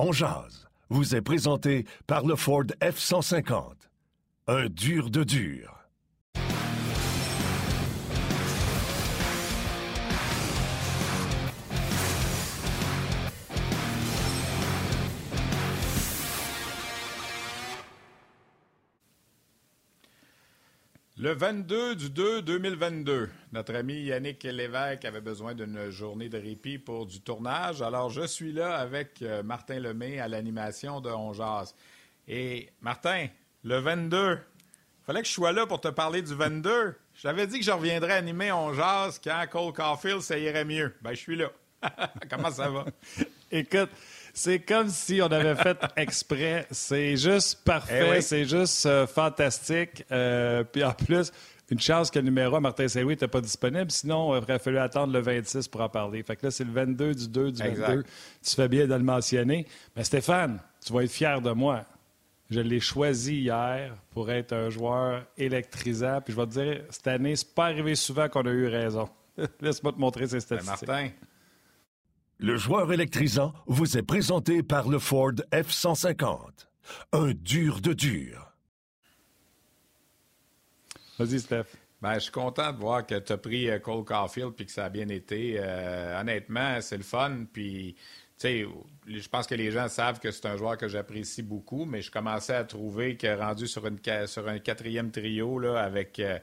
On jase vous est présenté par le Ford F-150. Un dur de dur. Le 22 du 2 2022, notre ami Yannick Lévesque avait besoin d'une journée de répit pour du tournage. Alors, je suis là avec euh, Martin Lemay à l'animation de On Et Martin, le 22, il fallait que je sois là pour te parler du 22. Je t'avais dit que je reviendrais animer On quand Cole Caulfield, ça irait mieux. Ben, je suis là. Comment ça va? Écoute, c'est comme si on avait fait exprès. C'est juste parfait, eh c'est juste euh, fantastique. Euh, puis en plus, une chance que le numéro Martin Saint-Louis n'était pas disponible. Sinon, il aurait fallu attendre le 26 pour en parler. Fait que là, c'est le 22 du 2 du 22. Tu fais bien de le mentionner. Mais Stéphane, tu vas être fier de moi. Je l'ai choisi hier pour être un joueur électrisant. Puis je vais te dire, cette année, c'est pas arrivé souvent qu'on a eu raison. Laisse-moi te montrer ces ben, statistiques. Martin, le joueur électrisant vous est présenté par le Ford F-150. Un dur de dur. Vas-y, Steph. Ben, je suis content de voir que tu as pris euh, Cole Caulfield puis que ça a bien été. Euh, honnêtement, c'est le fun. Puis, je pense que les gens savent que c'est un joueur que j'apprécie beaucoup, mais je commençais à trouver que rendu sur, une, sur un quatrième trio là, avec. Euh,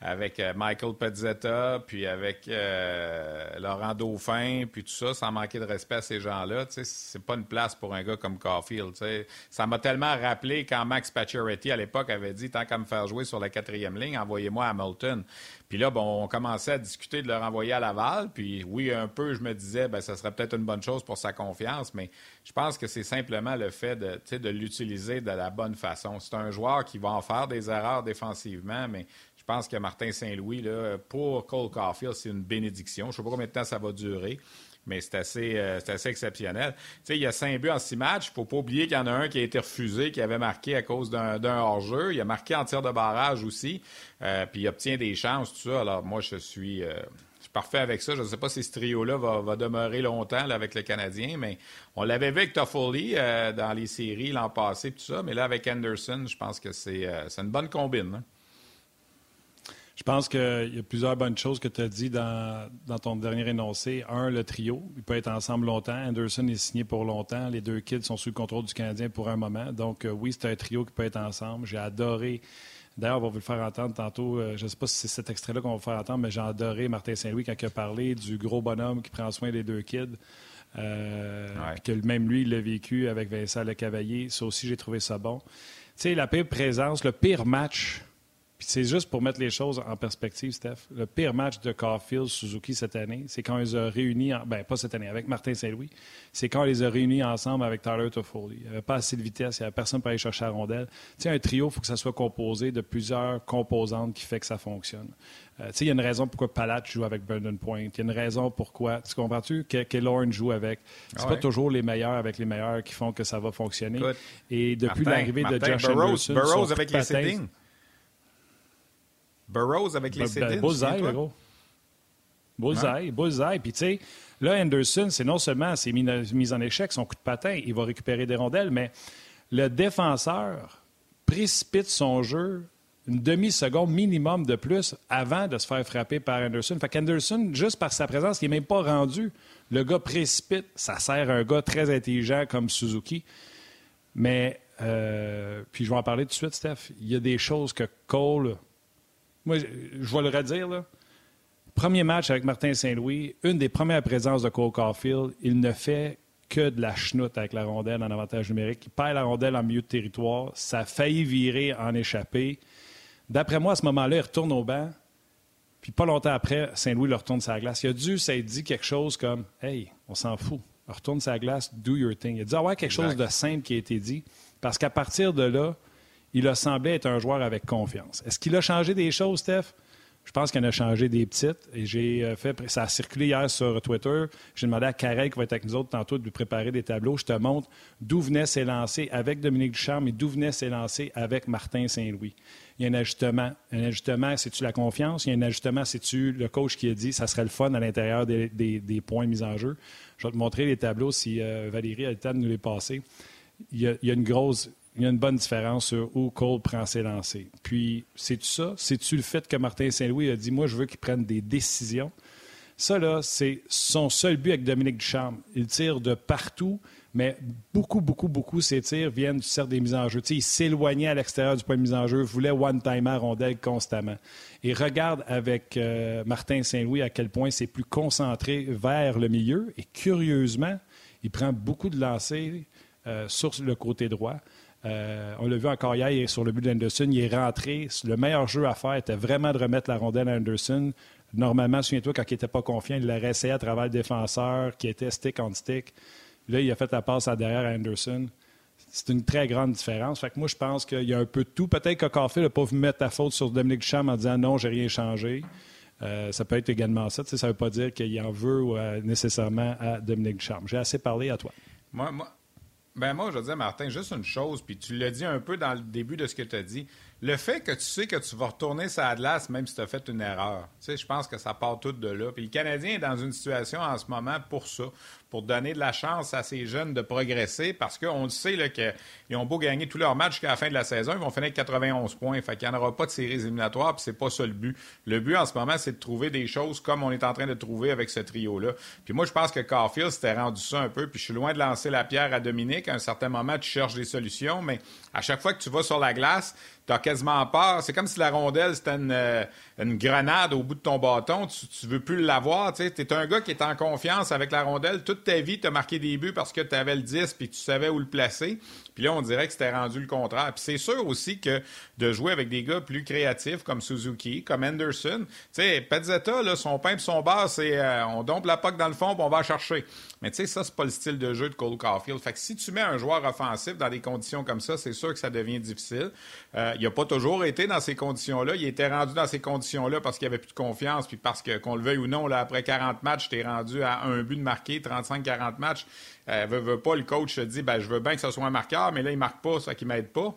avec euh, Michael Pezzetta, puis avec euh, Laurent Dauphin, puis tout ça, sans manquer de respect à ces gens-là. C'est pas une place pour un gars comme Caulfield. Ça m'a tellement rappelé quand Max Pacioretty, à l'époque, avait dit tant qu'à me faire jouer sur la quatrième ligne, envoyez-moi à Hamilton. Puis là, bon, on commençait à discuter de le renvoyer à Laval. Puis oui, un peu, je me disais, ben, ça serait peut-être une bonne chose pour sa confiance, mais je pense que c'est simplement le fait de, de l'utiliser de la bonne façon. C'est un joueur qui va en faire des erreurs défensivement, mais pense que Martin Saint-Louis, pour Cole Caulfield, c'est une bénédiction. Je ne sais pas combien de temps ça va durer mais c'est assez, euh, assez exceptionnel. il y a cinq buts en six matchs. Il ne faut pas oublier qu'il y en a un qui a été refusé, qui avait marqué à cause d'un hors-jeu. Il a marqué en tir de barrage aussi. Euh, puis il obtient des chances, tout ça. Alors moi, je suis, euh, parfait avec ça. Je ne sais pas si ce trio-là va, demeurer longtemps avec le Canadien, mais on l'avait vu avec Toffoli dans les séries l'an passé, tout ça. Mais là, avec Anderson, je pense que c'est une bonne combine. Hein. Je pense qu'il y a plusieurs bonnes choses que tu as dit dans, ton dernier énoncé. Un, le trio. Il peut être ensemble longtemps. Anderson est signé pour longtemps. Les deux kids sont sous le contrôle du Canadien pour un moment. Donc, euh, oui, c'est un trio qui peut être ensemble. J'ai adoré. D'ailleurs, on va vous le faire entendre tantôt. Euh, je ne sais pas si c'est cet extrait-là qu'on va vous faire entendre, mais j'ai adoré Martin Saint-Louis quand il a parlé du gros bonhomme qui prend soin des deux kids. Euh, que même lui, il l'a vécu avec Vincent Lecavalier. Ça aussi, j'ai trouvé ça bon. Tu sais, la pire présence, le pire match c'est juste pour mettre les choses en perspective, Steph. Le pire match de Caulfield-Suzuki cette année, c'est quand ils ont réunis, en... ben pas cette année, avec Martin Saint-Louis, c'est quand ils les ont réunis ensemble avec Tyler Toffoli. Il n'y avait pas assez de vitesse, il n'y avait personne pour aller chercher la rondelle. Tu sais, un trio, il faut que ça soit composé de plusieurs composantes qui fait que ça fonctionne. Euh, tu sais, il y a une raison pourquoi Palat joue avec Brendan Point. Il y a une raison pourquoi, tu comprends-tu, que, que joue avec. C'est ah pas toujours les meilleurs avec les meilleurs qui font que ça va fonctionner. Et depuis l'arrivée de Josh Burroughs, Burroughs avec les settings. Burroughs avec les ben, Bullseye, gros. Bullseye, bullseye. Puis tu sais, là, Anderson, c'est non seulement ses mises en échec, son coup de patin, il va récupérer des rondelles, mais le défenseur précipite son jeu une demi-seconde minimum de plus avant de se faire frapper par Anderson. Fait qu'Anderson, juste par sa présence, il n'est même pas rendu. Le gars précipite. Ça sert à un gars très intelligent comme Suzuki. Mais, euh, puis je vais en parler tout de suite, Steph. Il y a des choses que Cole moi, je vais le redire, là. Premier match avec Martin Saint-Louis, une des premières présences de Cole Caulfield, il ne fait que de la chenoute avec la rondelle en avantage numérique. Il perd la rondelle en milieu de territoire. Ça a failli virer en échappé. D'après moi, à ce moment-là, il retourne au banc. Puis pas longtemps après, Saint-Louis le retourne sa glace. Il a dû s'être dit quelque chose comme Hey, on s'en fout. Retourne sa glace, do your thing. Il a dû avoir quelque chose de simple qui a été dit. Parce qu'à partir de là, il a semblé être un joueur avec confiance. Est-ce qu'il a changé des choses, Steph? Je pense qu'elle a changé des petites. Et j'ai euh, fait. Ça a circulé hier sur Twitter. J'ai demandé à Karel, qui va être avec nous autres tantôt, de lui préparer des tableaux. Je te montre d'où venaient ses lancers avec Dominique Ducharme et d'où venaient ses lancers avec Martin Saint-Louis. Il y a un ajustement. Un ajustement, c'est-tu la confiance? Il y a un ajustement, c'est-tu le coach qui a dit ça serait le fun à l'intérieur des, points mis en jeu? Je vais te montrer les tableaux si euh, Valérie a le temps de nous les passer. Il y a, une grosse il y a une bonne différence sur où Cole prend ses lancers. Puis, c'est-tu ça? C'est-tu le fait que Martin Saint-Louis a dit Moi, je veux qu'il prenne des décisions? Ça, là, c'est son seul but avec Dominique Ducharme. Il tire de partout, mais beaucoup, beaucoup, beaucoup, ses tirs viennent du cercle des mises en jeu. il s'éloignait à l'extérieur du point de mise en jeu, voulait one-timer rondelle constamment. Et regarde avec euh, Martin Saint-Louis à quel point c'est plus concentré vers le milieu. Et curieusement, il prend beaucoup de lancers euh, sur le côté droit. Euh, on l'a vu encore hier sur le but d'Anderson. Il est rentré. Le meilleur jeu à faire était vraiment de remettre la rondelle à Anderson. Normalement, souviens-toi, quand il n'était pas confiant, il l'aurait essayé à travers le défenseur qui était stick on stick. Là, il a fait la passe à derrière à Anderson. C'est une très grande différence. Fait que moi, je pense qu'il y a un peu de tout. Peut-être que Carfield n'a pas vu mettre la faute sur Dominique Cham en disant non, j'ai rien changé. Euh, ça peut être également ça. ça ne veut pas dire qu'il en veut euh, nécessairement à Dominique Charme. J'ai assez parlé à toi. Moi, moi, ben moi, je veux dire, Martin, juste une chose, puis tu l'as dit un peu dans le début de ce que tu as dit. Le fait que tu sais que tu vas retourner sa glace, même si tu as fait une erreur, tu je pense que ça part tout de là. Puis le Canadien est dans une situation en ce moment pour ça pour donner de la chance à ces jeunes de progresser parce qu'on le sait qu'ils ont beau gagner tous leurs matchs jusqu'à la fin de la saison, ils vont finir avec 91 points. Fait qu'il n'y en aura pas de séries éliminatoires, puis c'est pas ça le but. Le but en ce moment, c'est de trouver des choses comme on est en train de trouver avec ce trio-là. Puis moi, je pense que Carfield s'était rendu ça un peu, puis je suis loin de lancer la pierre à Dominique. À un certain moment, tu cherches des solutions, mais à chaque fois que tu vas sur la glace, tu as quasiment peur. C'est comme si la rondelle, c'était une, euh, grenade au bout de ton bâton. Tu, tu veux plus l'avoir. Tu es un gars qui est en confiance avec la rondelle. Toute ta vie, tu as marqué des buts parce que tu avais le 10 puis tu savais où le placer. Puis là, on dirait que c'était rendu le contraire. Puis c'est sûr aussi que de jouer avec des gars plus créatifs comme Suzuki, comme Anderson, tu sais, Pezzetta, là, son pain et son bar, c'est euh, on dompe la poque dans le fond puis on va chercher. Mais tu sais, ça, c'est pas le style de jeu de Cole Caulfield. Fait que si tu mets un joueur offensif dans des conditions comme ça, c'est sûr que ça devient difficile. Euh, il n'a pas toujours été dans ces conditions-là. Il était rendu dans ces conditions-là parce qu'il avait plus de confiance, puis parce que, qu'on le veuille ou non, là, après 40 matchs, tu es rendu à un but de marqué, 35-40 matchs. Euh, veut, pas, le coach se dit, ben, je veux bien que ce soit un marqueur, mais là, il marque pas, ça qui m'aide pas.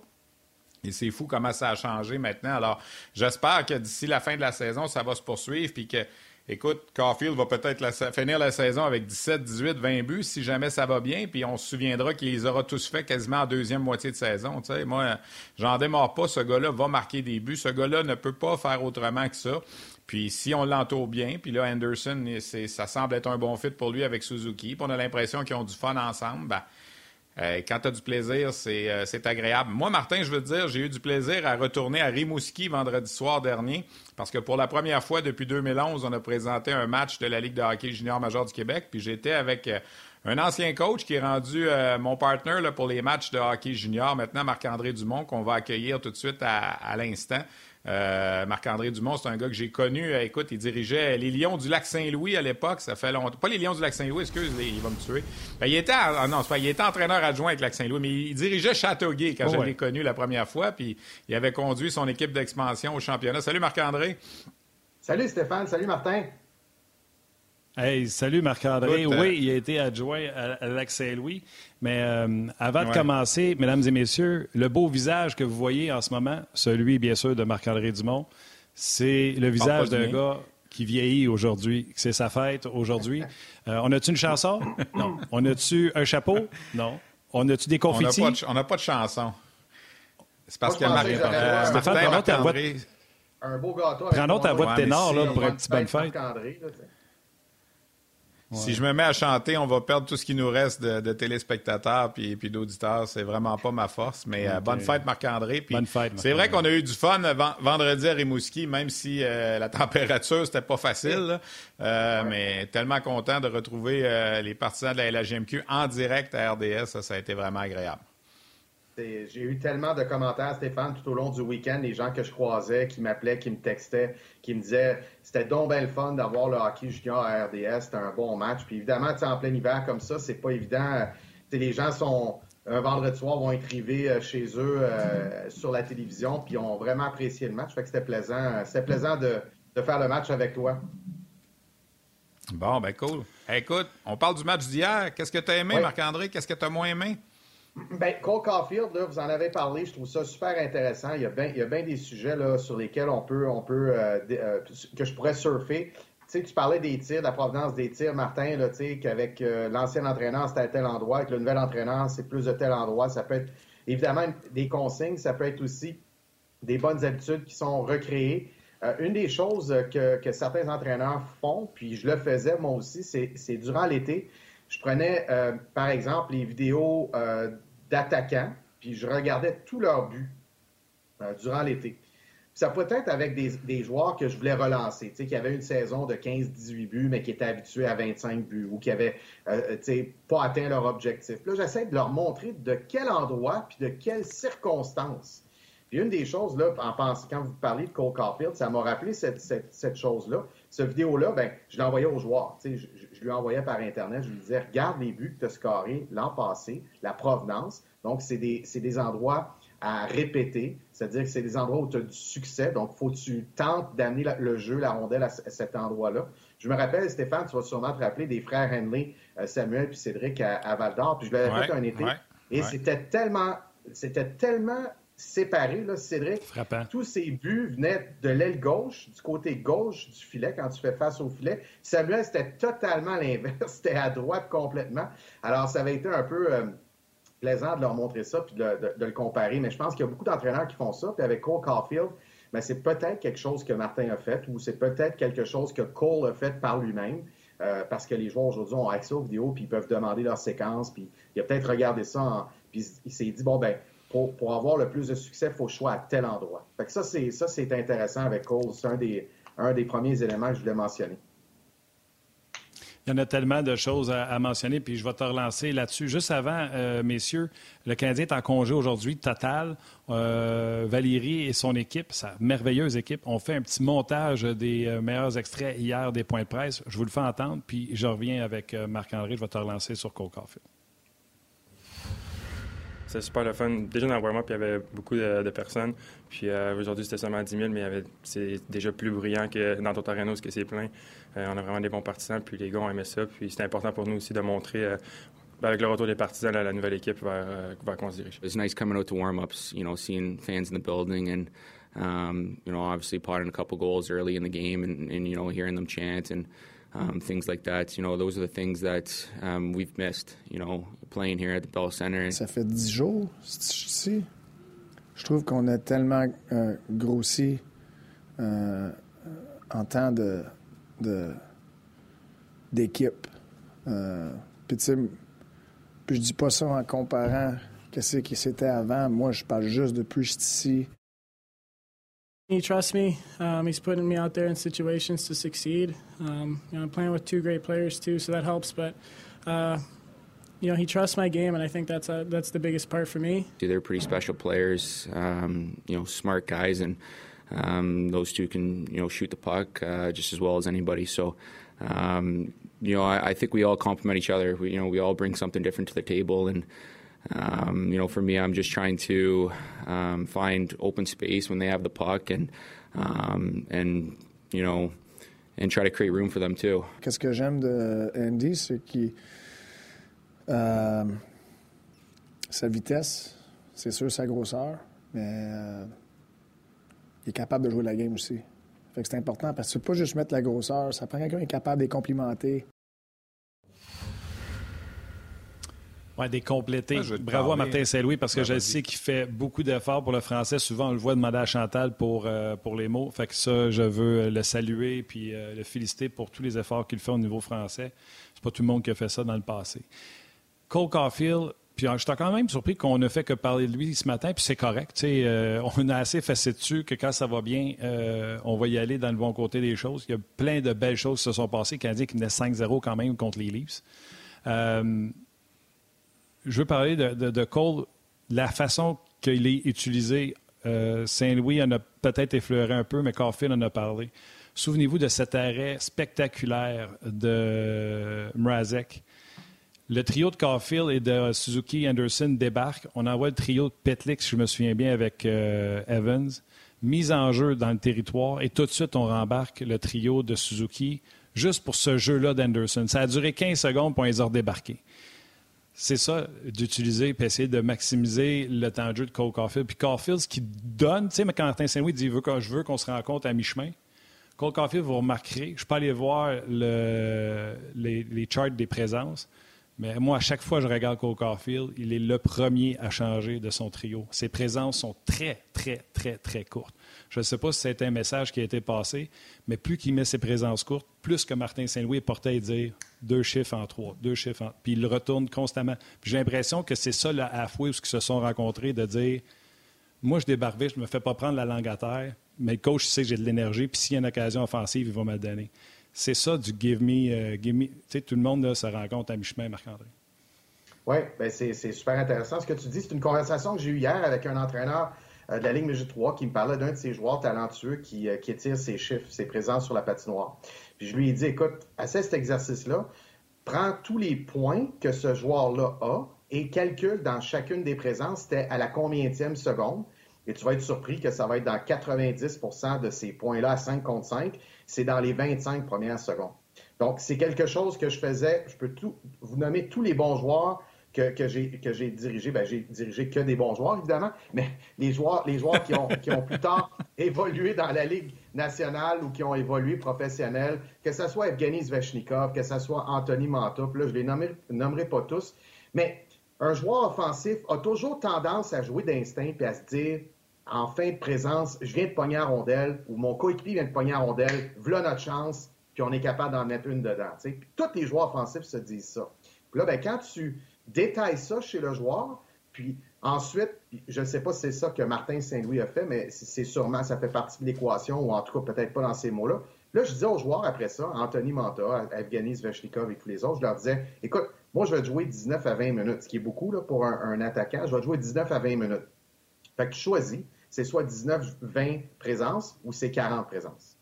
Et c'est fou comment ça a changé maintenant. Alors, j'espère que d'ici la fin de la saison, ça va se poursuivre, puis que Écoute, Caulfield va peut-être finir la saison avec 17, 18, 20 buts si jamais ça va bien, puis on se souviendra qu'il les aura tous fait quasiment en deuxième moitié de saison. sais, Moi, j'en démarre pas, ce gars-là va marquer des buts. Ce gars-là ne peut pas faire autrement que ça. Puis si on l'entoure bien, puis là, Anderson, ça semble être un bon fit pour lui avec Suzuki, puis on a l'impression qu'ils ont du fun ensemble, ben, euh, quand tu as du plaisir, euh, c'est agréable. Moi, Martin, je veux te dire, j'ai eu du plaisir à retourner à Rimouski vendredi soir dernier parce que pour la première fois depuis 2011, on a présenté un match de la Ligue de hockey junior major du Québec. Puis j'étais avec euh, un ancien coach qui est rendu mon partner pour les matchs de hockey junior, maintenant Marc-André Dumont, qu'on va accueillir tout de suite à l'instant. Euh, Marc-André Dumont, c'est un gars que j'ai connu. Euh, écoute, il dirigeait les Lions du Lac-Saint-Louis à l'époque. Ça fait longtemps. Pas les Lions du Lac-Saint-Louis, excuse, il va me tuer. Ben, il était, ah, non, pas, il était entraîneur adjoint avec Lac-Saint-Louis, mais il dirigeait Châteauguay quand oh, je l'ai connu la première fois. Puis il avait conduit son équipe d'expansion au championnat. Salut Marc-André. Salut Stéphane. Salut Martin. Hey, salut Marc-André. oui, euh, il a été adjoint à, Lac Saint-Louis. Mais euh, avant de commencer, mesdames et messieurs, le beau visage que vous voyez en ce moment, celui bien sûr de Marc-André Dumont, c'est le visage d'un gars qui vieillit aujourd'hui. C'est sa fête aujourd'hui. Euh, on a-tu une chanson? Non. On a-tu un chapeau? Non. On a-tu des confettis? On n'a pas, de chanson. C'est parce que Marie Stéphane, prends ta voix. Un beau gâteau. Prends ta voix de ténor là, pour une petite bonne fête. Si je me mets à chanter, on va perdre tout ce qui nous reste de, téléspectateurs puis, puis d'auditeurs. C'est vraiment pas ma force. Mais euh, bonne fête, Marc-André. Bonne fête. C'est vrai qu'on a eu du fun vendredi à Rimouski, même si euh, la température, c'était pas facile. Euh, mais tellement content de retrouver les partisans de la LHMQ en direct à RDS. Ça, ça a été vraiment agréable. J'ai eu tellement de commentaires, Stéphane, tout au long du week-end, les gens que je croisais, qui m'appelaient, qui me textaient, qui me disaient c'était donc bien le fun d'avoir le hockey junior à RDS, c'était un bon match. Puis évidemment, en plein hiver comme ça, c'est pas évident. les gens sont un vendredi soir vont être rivés euh, chez eux euh, sur la télévision, puis ont vraiment apprécié le match. Fait que c'était plaisant. C'était plaisant de, de faire le match avec toi. Bon, ben cool. écoute, on parle du match d'hier. Qu'est-ce que tu as aimé, Marc-André? Qu'est-ce que tu as moins aimé? Ben, Cole Caulfield, là, vous en avez parlé, je trouve ça super intéressant. Il y a bien des sujets là, sur lesquels on peut, on peut euh, euh, que je pourrais surfer. Tu sais, tu parlais des tirs, de la provenance des tirs, Martin, tu sais, qu'avec euh, l'ancien entraîneur, c'était à tel endroit, avec le nouvel entraîneur, c'est plus de tel endroit. Ça peut être évidemment des consignes, ça peut être aussi des bonnes habitudes qui sont recréées. une des choses que, certains entraîneurs font, puis je le faisais moi aussi, c'est durant l'été, je prenais, euh, par exemple, les vidéos euh, d'attaquants, puis je regardais tous leurs buts euh, durant l'été. Ça peut être avec des, joueurs que je voulais relancer, qui avaient une saison de 15-18 buts, mais qui étaient habitués à 25 buts ou qui n'avaient pas atteint leur objectif. Là, j'essaie de leur montrer de quel endroit puis de quelles circonstances puis une des choses, là, en pensant, quand vous parlez de Cole Caulfield, ça m'a rappelé cette, cette, chose-là. Ce vidéo-là, ben, je l'ai envoyé aux joueurs. Je, je, je, lui envoyais par Internet. Je lui disais, regarde les buts que tu as scorés l'an passé, la provenance. Donc, c'est des, des endroits à répéter, c'est-à-dire que c'est des endroits où tu as du succès. Donc, faut que tu tentes d'amener le jeu, la rondelle à, cet endroit-là. Je me rappelle, Stéphane, tu vas sûrement te rappeler des frères Henley, euh, Samuel puis Cédric à, Val d'Or. Puis je l'avais fait un été. et c'était tellement, c'était tellement séparé, là, Cédric. Tous ces buts venaient de l'aile gauche, du côté gauche du filet, quand tu fais face au filet. Samuel, c'était totalement l'inverse. C'était à droite complètement. Alors, ça avait été un peu euh, plaisant de leur montrer ça puis de, le comparer. Mais je pense qu'il y a beaucoup d'entraîneurs qui font ça. Puis avec Cole Caulfield, ben, c'est peut-être quelque chose que Martin a fait ou c'est peut-être quelque chose que Cole a fait par lui-même. Euh, parce que les joueurs aujourd'hui ont accès aux vidéos, puis ils peuvent demander leur séquence, puis il a peut-être regardé ça, puis il s'est dit, bon, ben pour, avoir le plus de succès, il faut que je sois à tel endroit. Fait que ça, c'est, ça, c'est intéressant avec Cole. C'est un des, un des premiers éléments que je voulais mentionner. Il y en a tellement de choses à, mentionner, puis je vais te relancer là-dessus. Juste avant, euh, messieurs, le Canadien est en congé aujourd'hui, total. Euh, Valérie et son équipe, sa merveilleuse équipe, ont fait un petit montage des euh, meilleurs extraits hier des points de presse. Je vous le fais entendre, puis je reviens avec Marc-André. Je vais te relancer sur Cole Caulfield. C'était super le fun. Déjà dans le warm-up, il y avait beaucoup de, personnes. Puis euh, aujourd'hui, c'était seulement 10 000, mais c'est déjà plus bruyant que dans d'autres arénas que c'est plein. Euh, on a vraiment des bons partisans, puis les gars ont aimé ça. Puis c'était important pour nous aussi de montrer, euh, avec le retour des partisans, la, la nouvelle équipe vers, vers qu'on se dirige. It's nice coming out to warm-ups, you know, seeing fans in the building and, um, you know, obviously potting a couple goals early in the game and, and you know, hearing them chant and um, things like that. You know, those are the things that um, we've missed. You know, playing here at the Bell Center. Ça fait dix jours ici. Je trouve qu'on a tellement euh, grossi euh, en temps de, de d'équipe. Euh, puis tu sais, je dis pas ça en comparant qu'est-ce que c'était avant. Moi, je parle juste depuis que je suis ici. He trusts me. Um, he's putting me out there in situations to succeed. Um, you know, I'm playing with two great players too, so that helps. But uh, you know, he trusts my game, and I think that's a, that's the biggest part for me. They're pretty special players. Um, you know, smart guys, and um, those two can you know shoot the puck uh, just as well as anybody. So. Um, you know, I, I, think we all complement each other. We, you know, we all bring something different to the table, and um, you know, for me, I'm just trying to um, find open space when they have the puck and um, and you know and try to create room for them too. Qu'est-ce que j'aime de Andy, c'est qu'il euh, sa vitesse, c'est sûr sa grosseur, mais euh, il est capable de jouer la game aussi. Fait que c'est important parce que c'est pas juste mettre la grosseur, ça prend quelqu'un qui est capable de complimenter, Oui, des complétés. Bravo à Martin Saint-Louis parce que je sais qu'il fait beaucoup d'efforts pour le français. Souvent, on le voit demander à Chantal pour, euh, pour les mots. Fait que ça, je veux le saluer puis euh, le féliciter pour tous les efforts qu'il fait au niveau français. C'est pas tout le monde qui a fait ça dans le passé. Cole Caulfield, puis je suis quand même surpris qu'on ne fait que parler de lui ce matin, puis c'est correct. Euh, on a assez facile dessus que quand ça va bien, on va y aller dans le bon côté des choses. Il y a plein de belles choses qui se sont passées. Canadien qui venait 5-0 quand même contre les Leafs je veux parler de, Cole, la façon qu'il est utilisé. Euh, Saint-Louis en a peut-être effleuré un peu, mais Caulfield en a parlé. Souvenez-vous de cet arrêt spectaculaire de Mrazek. Le trio de Caulfield et de Suzuki Anderson débarque. On envoie le trio de Petlix, je me souviens bien, avec euh, Evans. mise en jeu dans le territoire et tout de suite, on rembarque le trio de Suzuki juste pour ce jeu-là d'Anderson. Ça a duré 15 secondes pour les ont débarqué. C'est ça, d'utiliser et essayer de maximiser le temps de jeu de Cole Caulfield. Puis Caulfield, ce qu'il donne, tu sais, quand Martin Saint-Louis dit Je veux qu'on se rencontre à mi-chemin, Cole Caulfield, vous remarquerez, je peux aller voir le, les, les charts des présences. Mais moi, à chaque fois que je regarde Cole Caulfield, il est le premier à changer de son trio. Ses présences sont très, très, très, très courtes. Je ne sais pas si c'est un message qui a été passé, mais plus qu'il met ses présences courtes, plus que Martin Saint-Louis est porté à dire deux chiffres en trois, deux chiffres en... Puis il retourne constamment. j'ai l'impression que c'est ça le halfway où ils se sont rencontrés, de dire moi, je débarque je ne me fais pas prendre la langue à terre, mais le coach sait que j'ai de l'énergie, puis s'il y a une occasion offensive, il va me la donner c'est ça du give me. Euh, give me. Tu sais, tout le monde là, se rencontre à mi-chemin, Marc-André. Oui, ben c'est super intéressant. Ce que tu dis, c'est une conversation que j'ai eue hier avec un entraîneur de la Ligue Mégie 3 qui me parlait d'un de ses joueurs talentueux qui, euh, qui étire ses chiffres, ses présences sur la patinoire. Puis je lui ai dit, écoute, assez cet exercice-là, prends tous les points que ce joueur-là a et calcule dans chacune des présences, c'était à la combienième seconde. Et tu vas être surpris que ça va être dans 90% de ces points-là à 5 contre 5 c'est dans les 25 premières secondes. Donc, c'est quelque chose que je faisais. Je peux tout, vous nommer tous les bons joueurs que, que j'ai dirigés. Ben, j'ai dirigé que des bons joueurs, évidemment, mais les joueurs, les joueurs qui, ont, qui ont plus tard évolué dans la Ligue nationale ou qui ont évolué professionnel, que ce soit Evgeny Zvechnikov, que ce soit Anthony Mantop, là, je les nommerai, nommerai pas tous, mais un joueur offensif a toujours tendance à jouer d'instinct et à se dire en fin de présence, je viens de pogner à rondelle ou mon coéquipier vient de pogner à rondelle, voilà notre chance, puis on est capable d'en mettre une dedans. Tous les joueurs offensifs se disent ça. Puis là, ben, quand tu détailles ça chez le joueur, puis ensuite, je ne sais pas si c'est ça que Martin Saint-Louis a fait, mais c'est sûrement, ça fait partie de l'équation, ou en tout cas peut-être pas dans ces mots-là. Là, je disais aux joueurs après ça, Anthony Manta, Evgeny Zvechnikov et tous les autres, je leur disais, écoute, moi, je vais jouer 19 à 20 minutes, ce qui est beaucoup là, pour un, attaquant. Je vais jouer 19 à 20 minutes. Fait que tu choisis c'est soit 19-20 présences ou c'est 40 présences.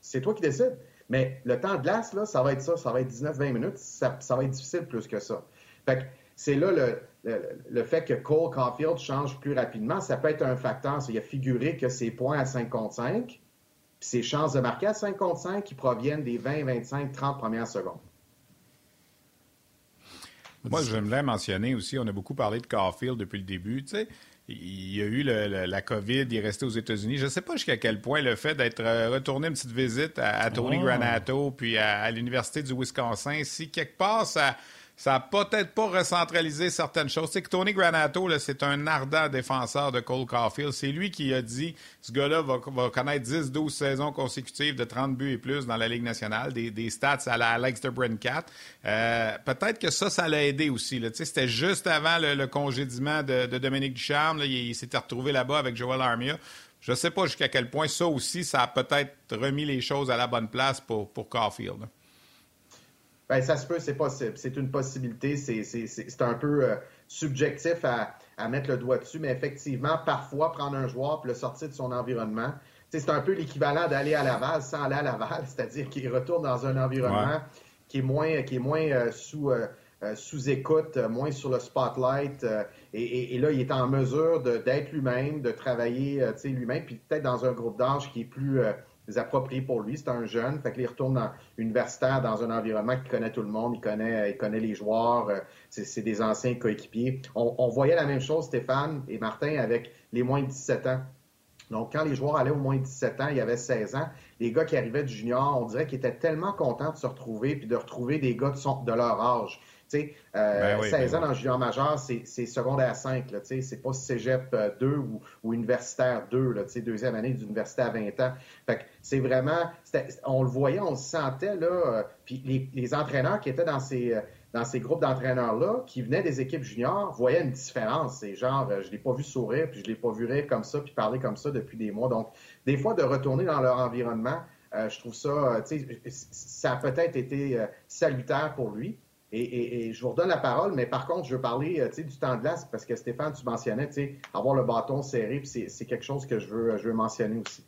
C'est toi qui décides. Mais le temps de glace, là, ça va être ça, ça va être 19-20 minutes, ça, va être difficile plus que ça. Fait que c'est là le, fait que Cole Caulfield change plus rapidement, ça peut être un facteur. Il a figuré que ses points à 5 contre 5, puis ses chances de marquer à 5 contre 5 qui proviennent des 20, 25, 30 premières secondes. Moi, j'aimerais mentionner aussi, on a beaucoup parlé de Caulfield depuis le début. Tu sais, il y a eu la COVID, il est resté aux États-Unis. Je ne sais pas jusqu'à quel point le fait d'être euh, retourné une petite visite à, Tony oh. Granato puis à l'Université du Wisconsin, si quelque part ça ça n'a peut-être pas recentralisé certaines choses. C'est que Tony Granato, c'est un ardent défenseur de Cole Caulfield. C'est lui qui a dit ce gars-là va, connaître 10-12 saisons consécutives de 30 buts et plus dans la Ligue nationale, des, stats à la Alex de Brincat. Euh, peut-être que ça, ça l'a aidé aussi. C'était juste avant le, congédiement de, Dominique Ducharme. il, s'était retrouvé là-bas avec Joel Armia. Je ne sais pas jusqu'à quel point ça aussi, ça a peut-être remis les choses à la bonne place pour, pour Caulfield. Bien, ça se peut, c'est possible. C'est une possibilité. C'est un peu euh, subjectif à, mettre le doigt dessus, mais effectivement, parfois, prendre un joueur et le sortir de son environnement, c'est un peu l'équivalent d'aller à Laval sans aller à Laval, c'est-à-dire qu'il retourne dans un environnement qui est moins, qui est moins euh, sous, euh, sous écoute, moins sur le spotlight. Et, et, là, il est en mesure d'être lui-même, de travailler lui-même, puis peut-être dans un groupe d'âge qui est plus approprié pour lui. C'est un jeune, fait qu'il retourne dans universitaire, dans un environnement qui connaît tout le monde, il connaît, il connaît les joueurs, euh, c'est des anciens coéquipiers. On, voyait la même chose, Stéphane et Martin, avec les moins de 17 ans. Donc, quand les joueurs allaient au moins de 17 ans, il y avait 16 ans, les gars qui arrivaient du junior, on dirait qu'ils étaient tellement contents de se retrouver puis de retrouver des gars de leur âge. Tu sais, 16 euh, ben ans ben le junior majeur, c'est secondaire 5. Là, c'est pas cégep 2 euh, ou, ou universitaire 2, là, deuxième année d'université à 20 ans. Fait c'est vraiment, on le voyait, on le sentait, là. Euh, puis les, les, entraîneurs qui étaient dans ces, dans ces groupes d'entraîneurs-là, qui venaient des équipes juniors, voyaient une différence. C'est genre, je l'ai pas vu sourire, puis je l'ai pas vu rire comme ça, puis parler comme ça depuis des mois. Donc, des fois, de retourner dans leur environnement, je trouve ça, ça a peut-être été salutaire pour lui. Et, je vous redonne la parole, mais par contre, je veux parler euh, du temps de glace parce que Stéphane, tu mentionnais avoir le bâton serré, puis c'est quelque chose que je veux, je veux mentionner aussi.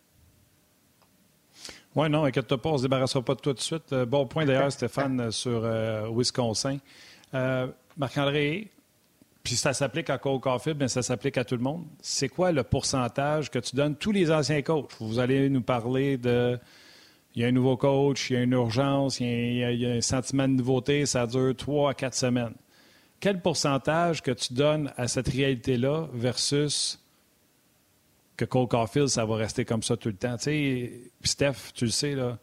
Oui, non, inquiète pas, on ne se débarrassera pas de toi tout de suite. Euh, bon point d'ailleurs, Stéphane, sur euh, Wisconsin. Marc-André, puis ça s'applique à Cole Caulfield, mais ça s'applique à tout le monde. C'est quoi le pourcentage que tu donnes? Tous les anciens coachs? Vous allez nous parler de. Il y a un nouveau coach, il y a une urgence, il y a, un sentiment de nouveauté, ça dure trois à quatre semaines. Quel pourcentage que tu donnes à cette réalité-là versus que Cole Caulfield, ça va rester comme ça tout le temps? Tu sais, Steph, tu le sais, là,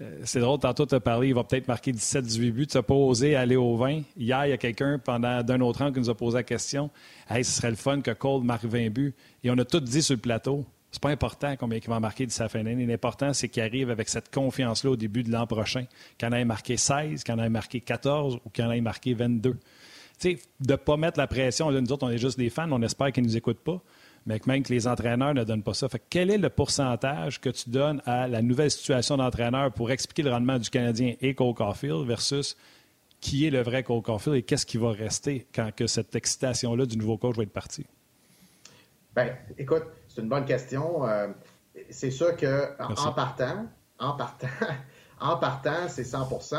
euh, c'est drôle, tantôt tu as parlé, il va peut-être marquer 17-18 buts. Tu n'as pas osé aller au 20. Hier, il y a quelqu'un pendant d'un autre an qui nous a posé la question Hey, ce serait le fun que Cole marque 20 buts. Et on a tout dit sur le plateau. C'est pas important combien il va marquer de sa fin. L'important, c'est qu'il arrive avec cette confiance-là au début de l'an prochain. Qu'il en ait marqué 16, qu'il en ait marqué 14 ou qu'il en ait marqué 22. Tu sais, de ne pas mettre la pression. Là, nous autres, on est juste des fans. On espère qu'ils ne nous écoutent pas mais même que les entraîneurs ne donnent pas ça. Fait quel est le pourcentage que tu donnes à la nouvelle situation d'entraîneur pour expliquer le rendement du Canadien et Cole Caulfield versus qui est le vrai Cole Caulfield et qu'est-ce qui va rester quand que cette excitation-là du nouveau coach va être partie? Bien, écoute, c'est une bonne question. Euh, c'est sûr que en, partant, en partant, en partant, c'est 100%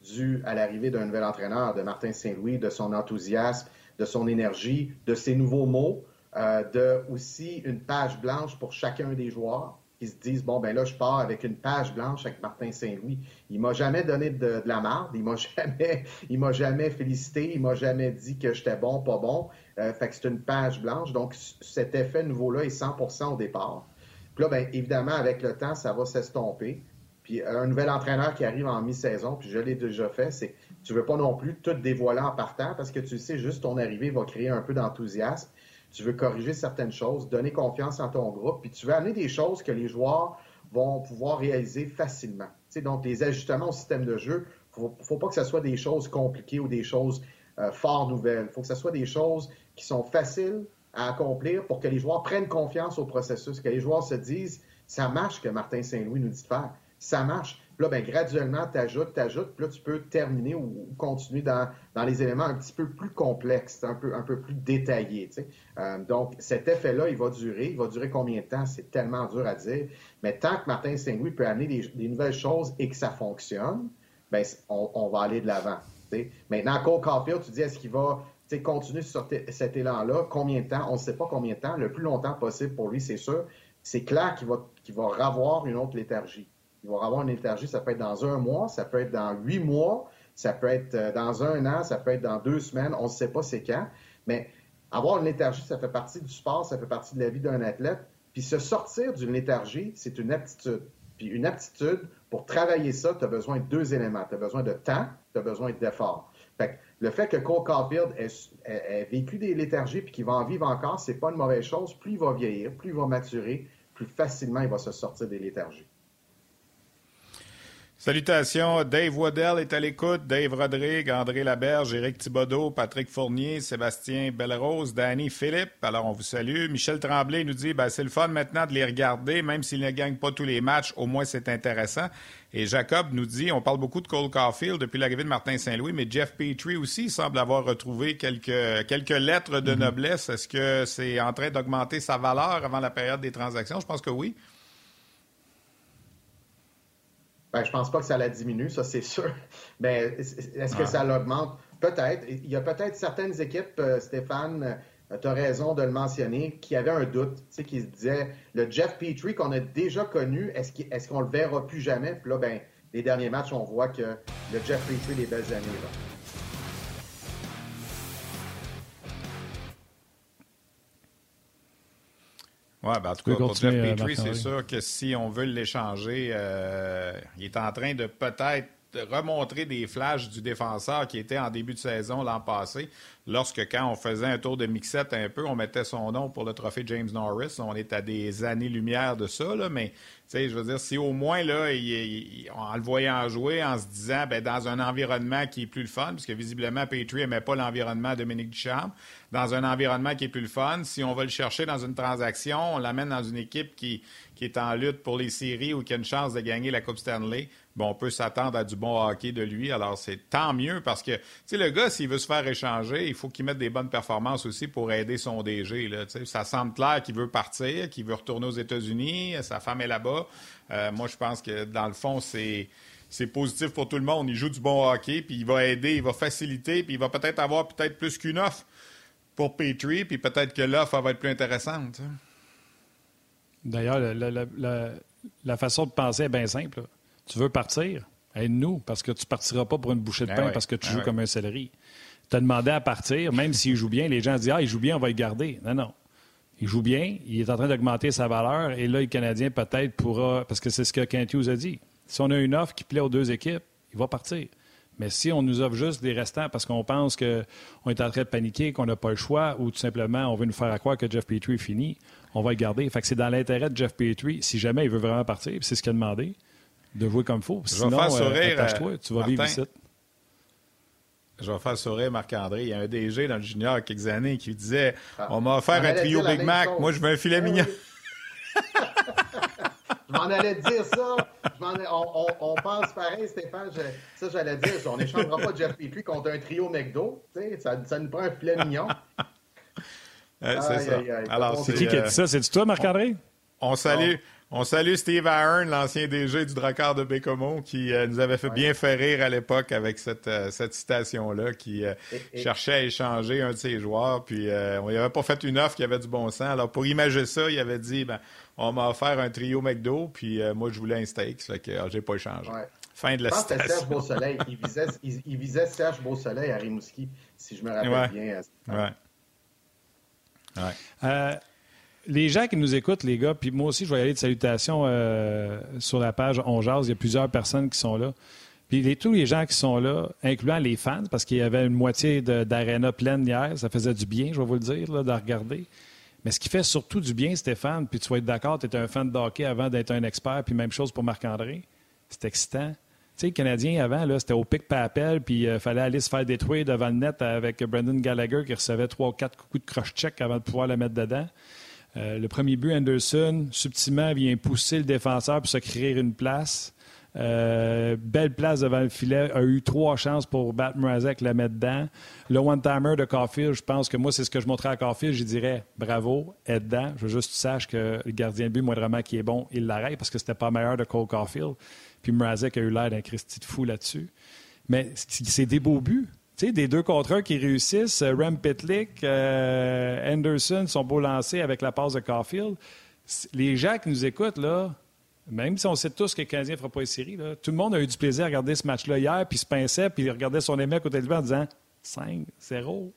dû à l'arrivée d'un nouvel entraîneur, de Martin Saint-Louis, de son enthousiasme, de son énergie, de ses nouveaux mots. Euh, de aussi une page blanche pour chacun des joueurs qui se disent bon ben là je pars avec une page blanche avec Martin Saint-Louis. Il m'a jamais donné de, la marde, il m'a jamais m'a jamais félicité, il m'a jamais dit que j'étais bon pas bon. Euh, fait que c'est une page blanche donc cet effet nouveau là est 100% au départ. Puis là ben évidemment avec le temps ça va s'estomper. Puis un nouvel entraîneur qui arrive en mi-saison, puis je l'ai déjà fait, c'est tu veux pas non plus tout dévoiler en partant parce que tu sais juste ton arrivée va créer un peu d'enthousiasme tu veux corriger certaines choses, donner confiance en ton groupe, puis tu veux amener des choses que les joueurs vont pouvoir réaliser facilement. donc, les ajustements au système de jeu, il ne faut, pas que ce soit des choses compliquées ou des choses euh, fort nouvelles. Il faut que ce soit des choses qui sont faciles à accomplir pour que les joueurs prennent confiance au processus, que les joueurs se disent ça marche que Martin Saint-Louis nous dit de faire. Ça marche. Là, ben, graduellement, tu ajoutes, tu ajoutes, puis là, tu peux terminer ou, continuer dans, dans, les éléments un petit peu plus complexes, un peu, un peu plus détaillés. Euh, donc, cet effet-là, il va durer. Il va durer combien de temps? C'est tellement dur à dire. Mais tant que Martin Saint-Louis peut amener des, nouvelles choses et que ça fonctionne, ben, on, va aller de l'avant. Maintenant, Cole Caulfield, tu dis, est-ce qu'il va continuer sur cet élan-là? Combien de temps? On ne sait pas combien de temps. Le plus longtemps possible pour lui, c'est sûr. C'est clair qu'il va, qu'il va revoir une autre léthargie. Il va avoir une léthargie, ça peut être dans un mois, ça peut être dans huit mois, ça peut être euh, dans un an, ça peut être dans deux semaines, on ne sait pas c'est quand. Mais avoir une léthargie, ça fait partie du sport, ça fait partie de la vie d'un athlète. Puis se sortir d'une léthargie, c'est une aptitude. Puis une aptitude, pour travailler ça, tu as besoin de deux éléments. Tu as besoin de temps, tu as besoin d'effort. Fait le fait que Cole Caulfield ait, vécu des léthargies puis qu'il va en vivre encore, c'est pas une mauvaise chose. Plus il va vieillir, plus il va maturer, plus facilement il va se sortir des léthargies. Salutations, Dave Waddell est à l'écoute, Dave Rodrigue, André Laberge, Éric Thibodeau, Patrick Fournier, Sébastien Bellerose, Danny Philippe. Alors, on vous salue. Michel Tremblay nous dit ben, c'est le fun maintenant de les regarder, même s'ils ne gagnent pas tous les matchs, au moins c'est intéressant. Et Jacob nous dit on parle beaucoup de Cole Caulfield depuis l'arrivée de Martin Saint-Louis, mais Jeff Petrie aussi semble avoir retrouvé quelques, quelques lettres de mm-hmm. noblesse. Est-ce que c'est en train d'augmenter sa valeur avant la période des transactions? Je pense que oui. Ben, je pense pas que ça la diminue, ça c'est sûr. Mais est-ce que ça l'augmente? Peut-être. Il y a peut-être certaines équipes, euh, Stéphane, euh, tu as raison de le mentionner, qui avaient un doute, tu sais, qui se disaient, le Jeff Petrie qu'on a déjà connu, est-ce qu'on le verra plus jamais? Puis là, ben, les derniers matchs, on voit que le Jeff Petrie des belles années. Là. Oui, ben en tout cas, pour Jeff euh, Petrie, c'est sûr que si on veut l'échanger, euh, il est en train de peut-être remontrer des flashs du défenseur qui était en début de saison l'an passé, lorsque quand on faisait un tour de mixette un peu, on mettait son nom pour le trophée James Norris. On est à des années-lumière de ça, mais je veux dire, si au moins, là, en le voyant jouer, en se disant, ben, dans un environnement qui est plus le fun, puisque visiblement, Petrie n'aimait pas l'environnement Dominique Ducharme, dans un environnement qui est plus le fun. Si on va le chercher dans une transaction, on l'amène dans une équipe qui, qui est en lutte pour les séries ou qui a une chance de gagner la Coupe Stanley, bon, on peut s'attendre à du bon hockey de lui. Alors, c'est tant mieux parce que, tu sais, le gars, s'il veut se faire échanger, il faut qu'il mette des bonnes performances aussi pour aider son DG. Là, ça semble clair qu'il veut partir, qu'il veut retourner aux États-Unis, sa femme est là-bas. Euh, moi, je pense que, dans le fond, c'est c'est positif pour tout le monde. Il joue du bon hockey, puis il va aider, il va faciliter, puis il va peut-être avoir peut-être plus qu'une offre pour Petrie, puis peut-être que l'offre va être plus intéressante. D'ailleurs, la, façon de penser est bien simple. Tu veux partir? Aide-nous, parce que tu ne partiras pas pour une bouchée de ben pain parce que tu ben joues comme un céleri. Tu as demandé à partir, même s'il joue bien, les gens disent Ah, il joue bien, on va le garder. Non, non. Il joue bien, il est en train d'augmenter sa valeur, et là, le Canadien peut-être pourra, parce que c'est ce que Kent Hughes a dit. Si on a une offre qui plaît aux deux équipes, il va partir. Mais si on nous offre juste des restants parce qu'on pense qu'on est en train de paniquer, qu'on n'a pas le choix, ou tout simplement on veut nous faire croire que Jeff Petrie est fini, on va le garder. Fait que c'est dans l'intérêt de Jeff Petrie, si jamais il veut vraiment partir, c'est ce qu'il a demandé, de jouer comme il faut. Sinon, euh, toi tu vas vivre ici. Je vais faire sourire Marc-André. Il y a un DG dans le junior il y a quelques années qui disait ah. On m'a offert un trio Big Mac, moi je veux un filet ah mignon. je m'en allais dire ça. on, pense pareil, Stéphane. ça, j'allais dire. On n'échangera pas Jeff Petrie contre un trio McDo. Ça, ça nous prend un filet mignon. c'est ça. Alors, c'est qui qui a dit ça? C'est toi, Marc-André? On salue, on salue Steve Ahern, l'ancien DG du Drakkar de Bécomo, qui euh, nous avait fait bien faire rire à l'époque avec cette, euh, cette citation-là, qui euh, cherchait à échanger un de ses joueurs. Puis on n'y avait pas fait une offre qui avait du bon sens. Alors pour imager ça, il avait dit ben, on m'a offert un trio McDo, puis moi je voulais un steak. Ça fait que j'ai pas échangé. Fin de la je pense citation. Serge Beausoleil. Il visait, il, visait Serge Beausoleil à Rimouski, si je me rappelle bien. Ouais. ouais les gens qui nous écoutent, les gars, puis moi aussi, je vais aller de salutations euh, sur la page On. Il y a plusieurs personnes qui sont là. Puis tous les gens qui sont là, incluant les fans, parce qu'il y avait une moitié d'aréna pleine hier, ça faisait du bien, je vais vous le dire, de regarder. Mais ce qui fait surtout du bien, Stéphane, puis tu vas être d'accord, tu étais un fan de hockey avant d'être un expert, puis même chose pour Marc-André, c'est excitant. Tu sais, Canadien, avant, c'était au pic papel, puis il euh, fallait aller se faire détruire devant le net avec Brendan Gallagher qui recevait trois ou quatre coups de croche-check avant de pouvoir le mettre dedans. Euh, le premier but, Anderson, subtilement, vient pousser le défenseur pour se créer une place. Euh, belle place devant le filet, a eu trois chances pour battre Mrazek, la mettre dedans. Le one-timer de Caulfield, je pense que moi, c'est ce que je montrais à Caulfield. Je dirais bravo, aide dedans. Je veux juste que tu saches que le gardien de but, moindrement qui est bon, il l'arrête parce que c'était pas meilleur de Cole Caulfield. Puis Mrazek a eu l'air d'un Christy de fou là-dessus. Mais c'est des beaux buts. Tu sais, des deux contre un qui réussissent, euh, Rem Pitlick, euh, Anderson sont beaux lancés avec la passe de Caulfield. Les gens qui nous écoutent, là, même si on sait tous que le Canadien ne fera pas une série, tout le monde a eu du plaisir à regarder ce match-là hier, puis se pinçait, puis regardait son à côté de lui en disant 5-0.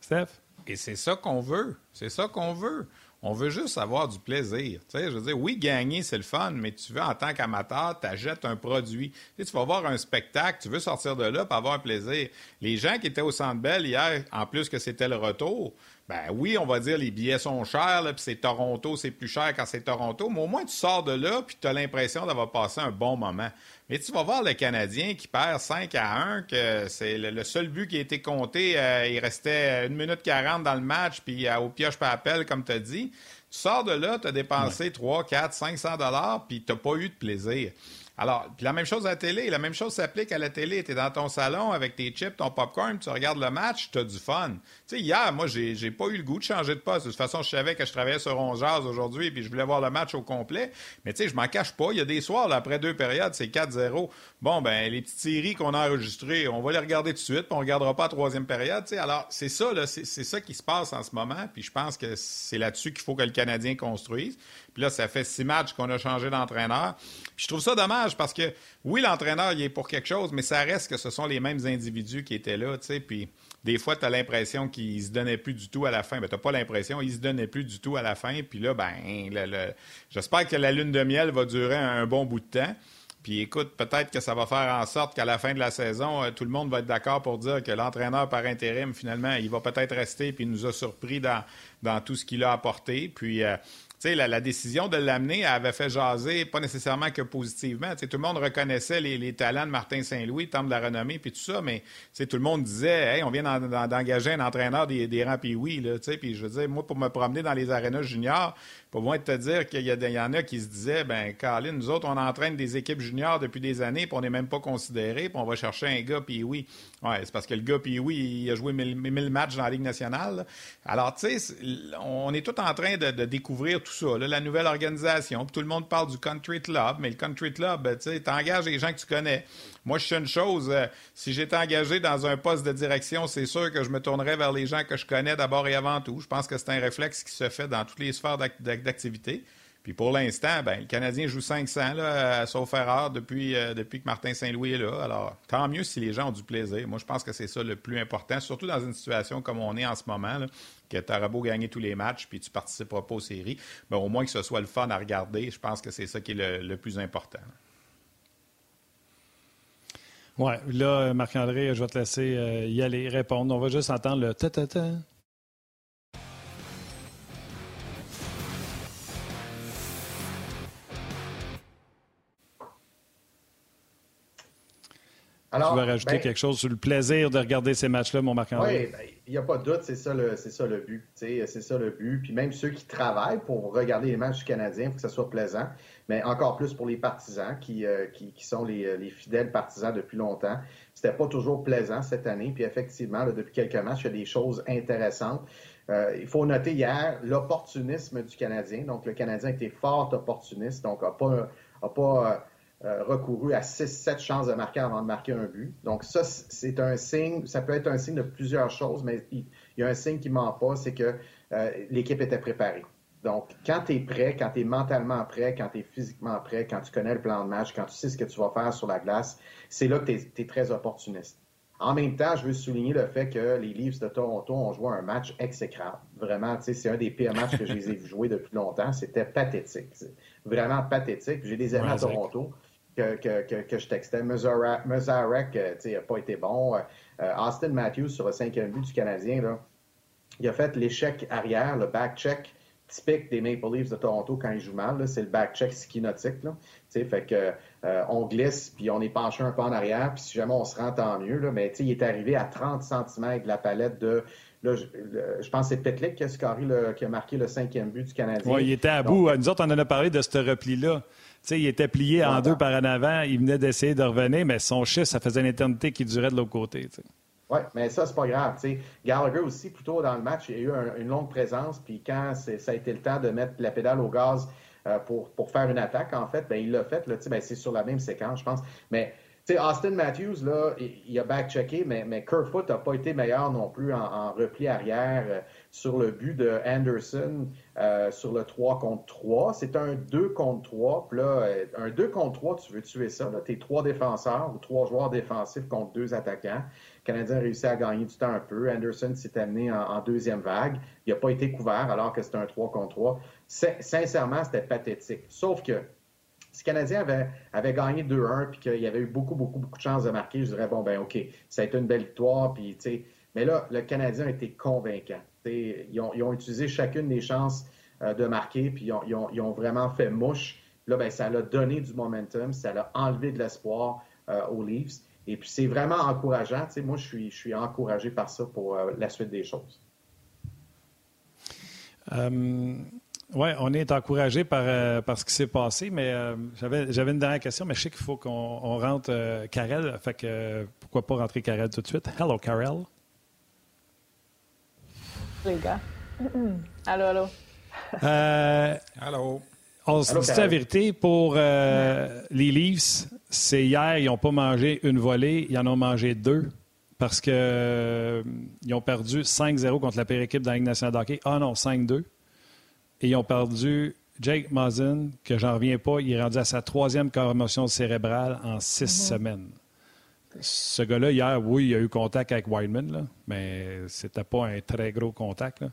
Steph? Et c'est ça qu'on veut. C'est ça qu'on veut. On veut juste avoir du plaisir. Tu sais, je veux dire, oui, gagner, c'est le fun, mais tu veux, en tant qu'amateur, t'achètes un produit. Tu, vas voir un spectacle, tu veux sortir de là pour avoir un plaisir. Les gens qui étaient au Centre Bell hier, en plus que c'était le retour, ben oui, on va dire les billets sont chers, puis c'est Toronto, c'est plus cher quand c'est Toronto, mais au moins tu sors de là, puis tu as l'impression d'avoir passé un bon moment. Mais tu vas voir le Canadien qui perd 5 à 1, que c'est le, seul but qui a été compté, euh, il restait 1 minute 40 dans le match, puis euh, au pioche par appel, comme tu as dit. Tu sors de là, tu as dépensé 3, 4, 500 dollars, puis tu n'as pas eu de plaisir. Alors, la même chose à la télé, la même chose s'applique à la télé. Tu es dans ton salon avec tes chips, ton popcorn, tu regardes le match, tu as du fun. Tu sais, hier, moi, j'ai, pas eu le goût de changer de poste. De toute façon, je savais que je travaillais sur Ronjaz aujourd'hui, puis je voulais voir le match au complet. Mais tu sais, je m'en cache pas. Il y a des soirs, après deux périodes, c'est 4-0. Bon, ben, les petites séries qu'on a enregistrées, on va les regarder tout de suite, puis on regardera pas la troisième période. Tu alors, c'est ça, c'est ça qui se passe en ce moment, puis je pense que c'est là-dessus qu'il faut que le Canadien construise. Puis là, ça fait six matchs qu'on a changé d'entraîneur. Puis je trouve ça dommage parce que, oui, l'entraîneur, il est pour quelque chose, mais ça reste que ce sont les mêmes individus qui étaient là, tu sais. Puis des fois, tu l'impression qu'ils se donnaient plus du tout à la fin. Ben, tu pas l'impression, ils se donnaient plus du tout à la fin. Puis là, ben, j'espère que la lune de miel va durer un bon bout de temps. Puis écoute, peut-être que ça va faire en sorte qu'à la fin de la saison, euh, tout le monde va être d'accord pour dire que l'entraîneur par intérim, finalement, il va peut-être rester puis il nous a surpris dans, dans tout ce qu'il a apporté. Puis euh, la, décision de l'amener avait fait jaser, pas nécessairement que positivement. tout le monde reconnaissait les, talents de Martin Saint-Louis, temps de la renommée, puis tout ça, mais tout le monde disait, hey, on vient d'engager un entraîneur des, des rangs, puis oui, puis je veux dire, moi, pour me promener dans les arénas juniors, pour moi, te dire qu'il y, en a qui se disaient, ben, Colin, nous autres, on entraîne des équipes juniors depuis des années, puis on n'est même pas considéré, puis on va chercher un gars, puis oui. Ouais, c'est parce que le gars, puis oui, il a joué 1000 matchs dans la Ligue nationale. Alors, tu sais, on est tout en train de, découvrir tout ça, la nouvelle organisation. tout le monde parle du country club, mais le country club, tu engages les gens que tu connais. Moi, je sais une chose, euh, si j'étais engagé dans un poste de direction, c'est sûr que je me tournerais vers les gens que je connais d'abord et avant tout. Je pense que c'est un réflexe qui se fait dans toutes les sphères d'activité. Puis pour l'instant, ben, le Canadien joue 500, là, sauf erreur, depuis, euh, depuis que Martin Saint-Louis est là. Alors, tant mieux si les gens ont du plaisir. Moi, je pense que c'est ça le plus important, surtout dans une situation comme on est en ce moment, que tu auras beau gagner tous les matchs puis tu participeras pas aux séries. Ben, au moins que ce soit le fun à regarder. Je pense que c'est ça qui est le, plus important. Oui, là, Marc-André, je vais te laisser euh, y aller, répondre. On va juste entendre le ta-ta-ta. Tu veux rajouter ben, quelque chose sur le plaisir de regarder ces matchs-là, mon Marc-André? Oui, ben, il n'y a pas de doute, c'est ça le, c'est ça le but. C'est ça le but. Puis même ceux qui travaillent pour regarder les matchs du Canadien, il faut que ça soit plaisant. Mais encore plus pour les partisans qui, euh, qui, sont les, les, fidèles partisans depuis longtemps. C'était pas toujours plaisant cette année. Puis effectivement, depuis quelques matchs, il y a des choses intéressantes. Euh, il faut noter hier l'opportunisme du Canadien. Donc, le Canadien était fort opportuniste, donc n'a pas, a pas euh, recouru à 6-7 chances de marquer avant de marquer un but. Donc ça, c'est un signe, ça peut être un signe de plusieurs choses, mais il, y a un signe qui ment pas, c'est que euh, l'équipe était préparée. Donc, quand tu es prêt, quand tu es mentalement prêt, quand tu es physiquement prêt, quand tu connais le plan de match, quand tu sais ce que tu vas faire sur la glace, c'est là que tu es, très opportuniste. En même temps, je veux souligner le fait que les Leafs de Toronto ont joué un match exécrable. Vraiment, c'est un des pires matchs que je les ai vus jouer depuis longtemps. C'était pathétique. Vraiment pathétique. J'ai des amis à Toronto que, que, je textais. Muzarek, euh, n'a pas été bon. Euh, Austin Matthews, sur le cinquième but du Canadien, là, il a fait l'échec arrière, le back-check typique des Maple Leafs de Toronto quand ils jouent mal. C'est le back-check skinotique. Là. Fait que euh, on glisse, puis on est penché un peu en arrière, puis si jamais on se rend, tant mieux. Là, mais il est arrivé à 30 cm de la palette de Là, je, pense que c'est Petlik qui a, qui a marqué le cinquième but du Canadien. Oui, il était à bout. Nous autres, on en a parlé de ce repli-là sais, il était plié en deux par en avant. Il venait d'essayer de revenir, mais son chiffre, ça faisait une éternité qui durait de l'autre côté. Oui, mais ça, c'est pas grave. Gallagher aussi, plutôt dans le match, il a eu une longue présence. Puis quand ça a été le temps de mettre la pédale au gaz euh, pour, pour faire une attaque, en fait, ben, il l'a fait. Là, ben, c'est sur la même séquence, je pense. Mais Austin Matthews, là, il, a back-checké, mais, mais Kerfoot n'a pas été meilleur non plus en, repli arrière sur le but de Anderson euh, sur le 3 contre 3. C'est un 2 contre 3. Puis là, euh, un 2 contre 3, tu veux tuer ça. Tu es trois défenseurs ou trois joueurs défensifs contre deux attaquants. Le Canadien a réussi à gagner du temps un peu. Anderson s'est amené en, deuxième vague. Il n'a pas été couvert alors que c'était un 3 contre 3. Sincèrement, c'était pathétique. Sauf que si le Canadien avait, avait gagné 2-1 puis qu'il avait eu beaucoup, beaucoup, beaucoup de chances de marquer, je dirais, bon, ben OK, ça a été une belle victoire. Puis, mais là, le Canadien a été convaincant. Ils ont, utilisé chacune des chances euh, de marquer, puis ils ont, vraiment fait mouche. Là, ben, ça a donné du momentum, ça a enlevé de l'espoir euh, aux Leafs. Et puis, c'est vraiment encourageant. moi, je suis, je suis encouragé par ça pour euh, la suite des choses. Oui, on est encouragé par, ce qui s'est passé, mais j'avais, j'avais une dernière question, mais je sais qu'il faut qu'on rentre euh, Karel. Fait que pourquoi pas rentrer Karel tout de suite? Hello, Karel. Les gars. allô, allô. allô. On se dit la vérité, pour les Leafs, c'est hier, ils n'ont pas mangé une volée, ils en ont mangé deux parce qu'ils ont perdu 5-0 contre la pire équipe de la Ligue nationale de hockey. Ah non, 5-2 et ils ont perdu Jake Muzzin, que j'en reviens pas. Il est rendu à sa troisième commotion cérébrale en six mhm. semaines. Ce gars-là, hier, oui, il a eu contact avec Wideman, là, mais c'était pas un très gros contact.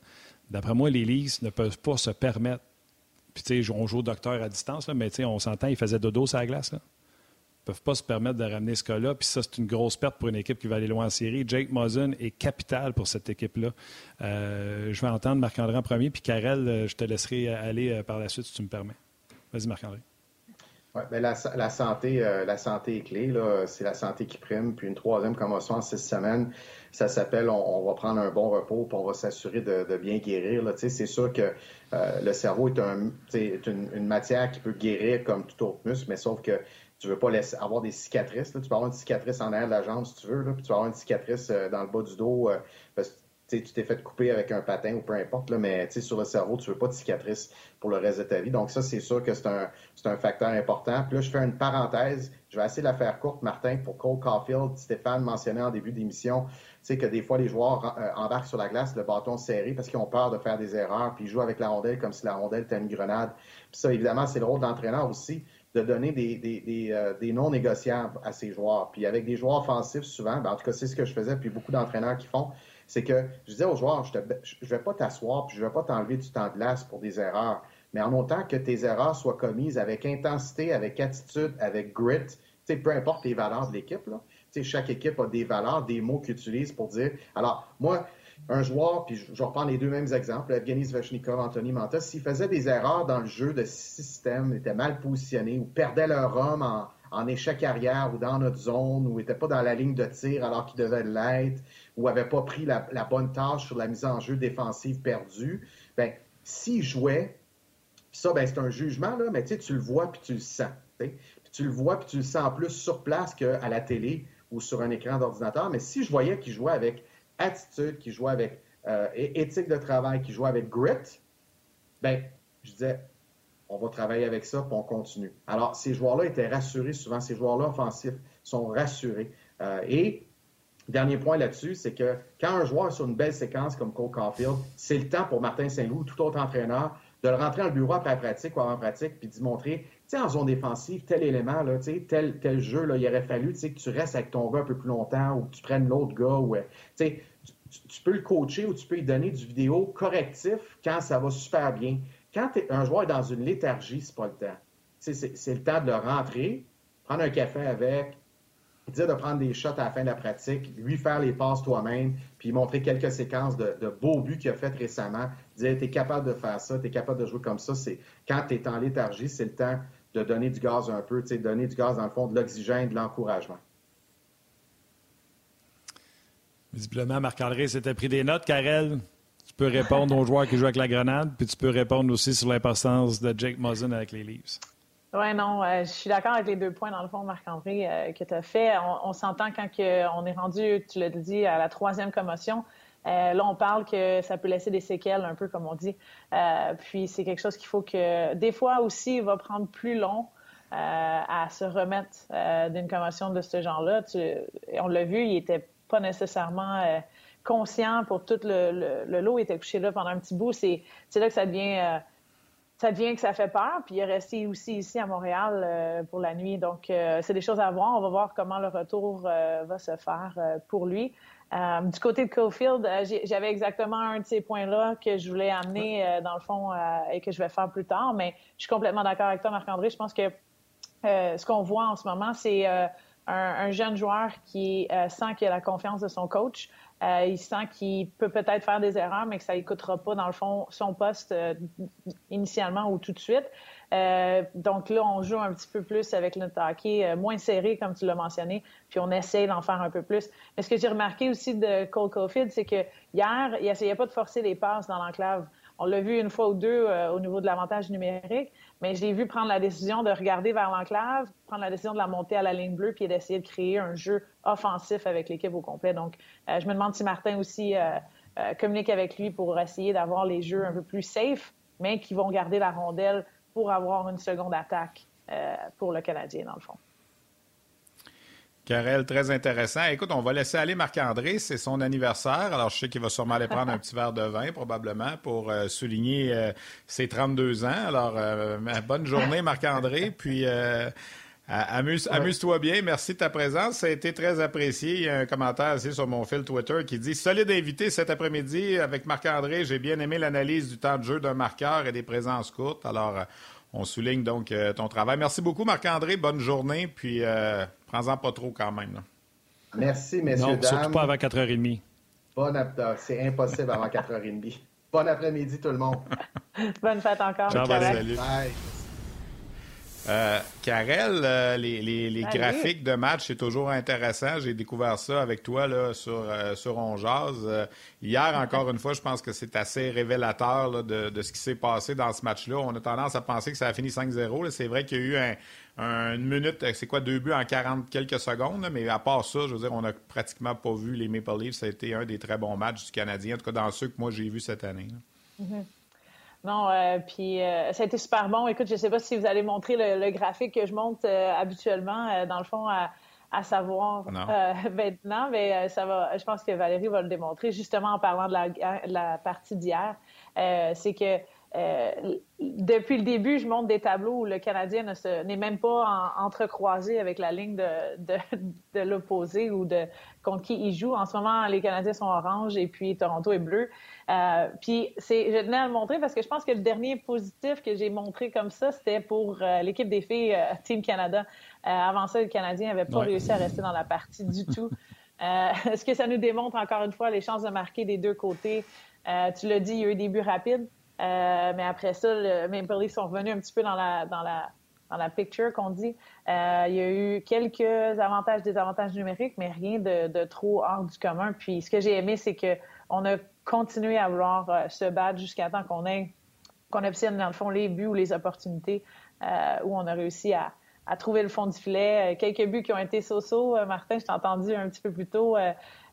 D'après moi, les Leafs ne peuvent pas se permettre. Puis, tu sais, on joue au docteur à distance, mais on s'entend, il faisait dodo sur la glace. Là ne peuvent pas se permettre de ramener ce cas-là. Puis ça, c'est une grosse perte pour une équipe qui va aller loin en série. Jake Muzzin est capital pour cette équipe-là. Euh, je vais entendre Marc-André en premier, puis Karel, euh, je te laisserai aller euh, par la suite si tu me permets. Vas-y, Marc-André. Ouais, ben la, santé, la santé est clé. C'est la santé qui prime. Puis une troisième commotion en six semaines, ça s'appelle on, va prendre un bon repos, puis on va s'assurer de, bien guérir. C'est sûr que le cerveau est, un, une, une, matière qui peut guérir comme tout autre muscle, mais sauf que tu veux pas laisser, avoir des cicatrices. Tu peux avoir une cicatrice en arrière de la jambe si tu veux, là, puis tu vas avoir une cicatrice euh, dans le bas du dos. Euh, parce tu t'es fait couper avec un patin ou peu importe, là, mais sur le cerveau, tu veux pas de cicatrice pour le reste de ta vie. Donc ça, c'est sûr que c'est un, un facteur important. Puis là, je fais une parenthèse. Je vais essayer de la faire courte, Martin, pour Cole Caulfield. Stéphane mentionnait en début d'émission que des fois, les joueurs euh, embarquent sur la glace, le bâton serré, parce qu'ils ont peur de faire des erreurs, puis ils jouent avec la rondelle comme si la rondelle était une grenade. Puis ça, évidemment, c'est le rôle d'entraîneur aussi de donner des, des, euh, des, non négociables à ces joueurs. Puis avec des joueurs offensifs, souvent, ben, en tout cas, c'est ce que je faisais, puis beaucoup d'entraîneurs qui font, c'est que je disais aux joueurs, je ne vais pas t'asseoir, puis je ne vais pas t'enlever du temps de glace pour des erreurs, mais en autant que tes erreurs soient commises avec intensité, avec attitude, avec grit, peu importe les valeurs de l'équipe, chaque équipe a des valeurs, des mots qu'ils utilisent pour dire. Alors, moi, un joueur, puis je, reprends les deux mêmes exemples, Evgeny Svechnikov, Anthony Manta, s'ils faisaient des erreurs dans le jeu de système, étaient mal positionnés ou perdaient leur homme en, échec arrière ou dans notre zone ou n'étaient pas dans la ligne de tir alors qu'ils devaient l'être ou n'avaient pas pris la, bonne tâche sur la mise en jeu défensive perdue, ben s'ils jouaient, ça, ben, c'est un jugement, là, mais tu le vois puis tu le sens. Tu le vois puis tu le sens plus sur place qu'à la télé ou sur un écran d'ordinateur, mais si je voyais qu'il jouait avec attitude, qu'il jouait avec euh, éthique de travail, qu'il jouait avec grit, ben, je disais, on va travailler avec ça, puis on continue. Alors, ces joueurs-là étaient rassurés souvent, ces joueurs-là offensifs sont rassurés. Euh, et dernier point là-dessus, c'est que quand un joueur est sur une belle séquence comme Cole Caulfield, c'est le temps pour Martin Saint-Loup ou tout autre entraîneur de le rentrer dans bureau après pratique ou avant pratique, puis d'y montrer en zone défensive, tel élément, là, tel, tel jeu, là, il aurait fallu que tu restes avec ton gars un peu plus longtemps ou que tu prennes l'autre gars. Ou, euh, tu, tu, peux le coacher ou tu peux lui donner du vidéo correctif quand ça va super bien. Quand un joueur est dans une léthargie, c'est pas le temps. C'est le temps de le rentrer, prendre un café avec, dire de prendre des shots à la fin de la pratique, lui faire les passes toi-même, puis montrer quelques séquences de, beaux buts qu'il a fait récemment, dire tu es capable de faire ça, tu es capable de jouer comme ça. C'est Quand tu es en léthargie, c'est le temps de donner du gaz un peu, donner du gaz dans le fond, de l'oxygène, de l'encouragement. Visiblement, Marc-André s'était pris des notes. Karel, tu peux répondre aux joueurs qui jouent avec la grenade, puis tu peux répondre aussi sur l'importance de Jake Muzzin avec les Leafs. Oui, non, euh, je suis d'accord avec les deux points, dans le fond, Marc-André, euh, que tu as fait. On, s'entend quand on est rendu, tu l'as dit, à la troisième commotion. Euh, là, on parle que ça peut laisser des séquelles, un peu comme on dit. Euh, puis c'est quelque chose qu'il faut que, des fois aussi, il va prendre plus long euh, à se remettre d'une commotion de ce genre-là. On l'a vu, il était pas nécessairement conscient pour tout le, le, lot. Il était couché là pendant un petit bout. C'est là que ça devient ça devient que ça fait peur. Puis il est resté aussi ici à Montréal pour la nuit. Donc, c'est des choses à voir. On va voir comment le retour va se faire pour lui. Euh, du côté de Cofield, euh, j'avais exactement un de ces points-là que je voulais amener, euh, dans le fond, et que je vais faire plus tard. Mais je suis complètement d'accord avec toi, Marc-André. Je pense que ce qu'on voit en ce moment, c'est un, jeune joueur qui sent qu'il a la confiance de son coach. il sent qu'il peut peut-être faire des erreurs, mais que ça n'écoutera pas, dans le fond, son poste initialement ou tout de suite. Euh, donc là, on joue un petit peu plus avec le hockey, euh, moins serré, comme tu l'as mentionné, puis on essaie d'en faire un peu plus. Mais ce que j'ai remarqué aussi de Cole Caulfield, c'est que hier, il essayait pas de forcer les passes dans l'enclave. On l'a vu une fois ou deux euh, au niveau de l'avantage numérique, mais je l'ai vu prendre la décision de regarder vers l'enclave, prendre la décision de la monter à la ligne bleue, puis d'essayer de créer un jeu offensif avec l'équipe au complet. Donc, je me demande si Martin aussi communique avec lui pour essayer d'avoir les jeux un peu plus safe, mais qui vont garder la rondelle pour avoir une seconde attaque euh, pour le Canadien, dans le fond. Karel, très intéressant. Écoute, on va laisser aller Marc-André. C'est son anniversaire. Alors, je sais qu'il va sûrement aller prendre un petit verre de vin, probablement, pour euh, souligner euh, ses 32 ans. Alors, bonne journée, Marc-André. Puis, amuse, amuse-toi bien. Merci de ta présence. Ça a été très apprécié. Il y a un commentaire aussi sur mon fil Twitter qui dit Solide invité cet après-midi avec Marc-André. J'ai bien aimé l'analyse du temps de jeu d'un marqueur et des présences courtes. Alors, on souligne donc euh, ton travail. Merci beaucoup, Marc-André. Bonne journée. Puis, euh, prends-en pas trop quand même. Merci, messieurs, non, dames. Surtout pas avant 4h30. Bon après C'est impossible avant 4h30. Bon après-midi, tout le monde. Bonne fête encore. Ciao, Bye. Euh, Karel, euh, les, graphiques de match, c'est toujours intéressant. J'ai découvert ça avec toi là, sur, euh, sur On hier, encore une fois, je pense que c'est assez révélateur de, ce qui s'est passé dans ce match-là. On a tendance à penser que ça a fini 5-0. C'est vrai qu'il y a eu un, une minute, c'est quoi, deux buts en 40 quelques secondes, mais à part ça, je veux dire, on n'a pratiquement pas vu les Maple Leafs. Ça a été un des très bons matchs du Canadien, en tout cas dans ceux que moi j'ai vus cette année. Mm-hmm. Non, euh, puis euh, ça a été super bon. Écoute, je ne sais pas si vous allez montrer le, graphique que je monte euh, habituellement, dans le fond, à, savoir maintenant, mais ça va. Je pense que Valérie va le démontrer justement en parlant de la, de la partie d'hier. C'est que euh, depuis le début, je montre des tableaux où le Canadien n'est même pas entrecroisé avec la ligne de, l'opposé ou de contre qui il joue. En ce moment, les Canadiens sont orange et puis Toronto est bleu. Euh, puis je tenais à le montrer parce que je pense que le dernier positif que j'ai montré comme ça, c'était pour euh, l'équipe des filles Team Canada. avant ça, le Canadien n'avait pas réussi à rester dans la partie du tout. ce que ça nous démontre encore une fois les chances de marquer des deux côtés? tu l'as dit, il y a eu des buts rapides. Euh, mais après ça, le Maple Leafs sont revenus un petit peu dans la, dans la, dans la picture qu'on dit. Euh, il y a eu quelques avantages, des avantages numériques, mais rien de, de trop hors du commun. Puis ce que j'ai aimé, c'est qu'on a continué à vouloir euh, se battre jusqu'à temps qu'on ait qu'on obtienne, dans le fond, les buts ou les opportunités où on a réussi à, à, trouver le fond du filet. quelques buts qui ont été so-so. Martin, je t'ai entendu un petit peu plus tôt.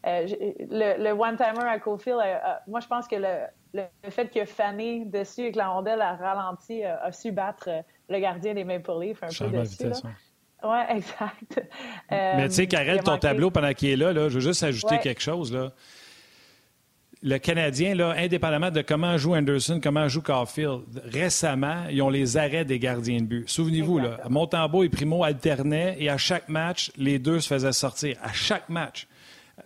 Le, le one-timer à Cofield, moi, je pense que le, le, fait que Fanny dessus et que la rondelle a ralenti euh, a, su battre euh, le gardien des Maple Leafs un peu dessus. Oui, exact. Mais tu sais, Karel, ton tableau pendant qu'il est là, là, je veux juste ajouter quelque chose. Là. Le Canadien, là, indépendamment de comment joue Anderson, comment joue Caulfield, récemment, ils ont les arrêts des gardiens de but. Souvenez-vous, là, Montembeau et Primo alternaient et à chaque match, les deux se faisaient sortir. À chaque match.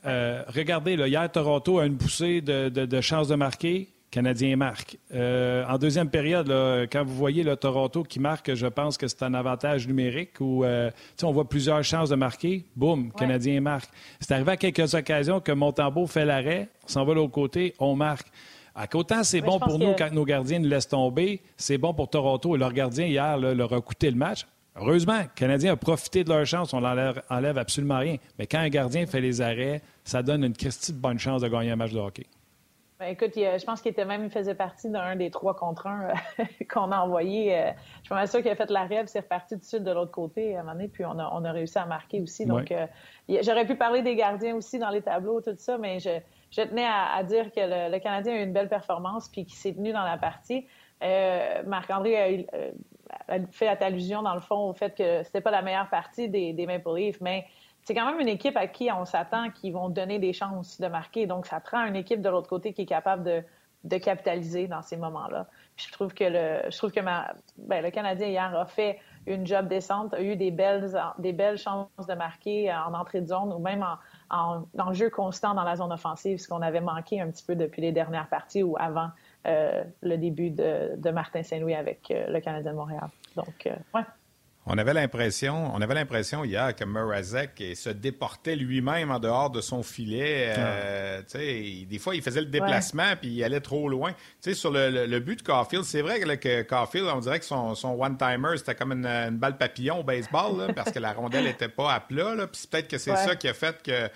Euh, regardez, là, hier, Toronto a une poussée de, de, chance de marquer. Canadien marque. Euh, en deuxième période, quand vous voyez le Toronto qui marque, je pense que c'est un avantage numérique où euh, on voit plusieurs chances de marquer. Boum, Canadien marque. C'est arrivé à quelques occasions que Montembeau fait l'arrêt, s'en va de l'autre côté, on marque. À autant c'est bon pour nous quand nos gardiens nous laissent tomber, c'est bon pour Toronto. Et leur gardien, hier, leur a coûté le match. Heureusement, le Canadien a profité de leur chance. On n'enlève absolument rien. Mais quand un gardien fait les arrêts, ça donne une Christie de bonne chance de gagner un match de hockey. Ben, écoute, je pense qu'il était même, il faisait partie d'un des trois contre un euh, qu'on a envoyé. Euh, je suis même sûr qu'il a fait la rêve, c'est reparti du sud de l'autre côté à un moment donné, puis on a, on a réussi à marquer aussi. Donc, euh, j'aurais pu parler des gardiens aussi dans les tableaux, tout ça, mais je, je tenais à, dire que le, Canadien a eu une belle performance puis qu'il s'est tenu dans la partie. Marc-André a, fait allusion, dans le fond, au fait que c'était pas la meilleure partie des, Maple Leafs, mais c'est quand même une équipe à qui on s'attend qu'ils vont donner des chances de marquer. Donc, ça prend une équipe de l'autre côté qui est capable de, capitaliser dans ces moments-là. Je trouve que le, je trouve que ben, le Canadien hier a fait une job décente, a eu des belles, des belles chances de marquer en entrée de zone ou même en, en, jeu constant dans la zone offensive, ce qu'on avait manqué un petit peu depuis les dernières parties ou avant euh, le début de, Martin Saint-Louis avec euh, le Canadien de Montréal. Donc, euh, ouais. On avait l'impression, on avait l'impression hier que Mrazek se déportait lui-même en dehors de son filet. Euh, ah. des fois, il faisait le déplacement puis il allait trop loin. sur le, but de Caulfield, c'est vrai que, Caulfield, on dirait que son, one-timer, c'était comme une, balle papillon au baseball parce que la rondelle n'était pas à plat. Puis peut-être que c'est ça qui a fait que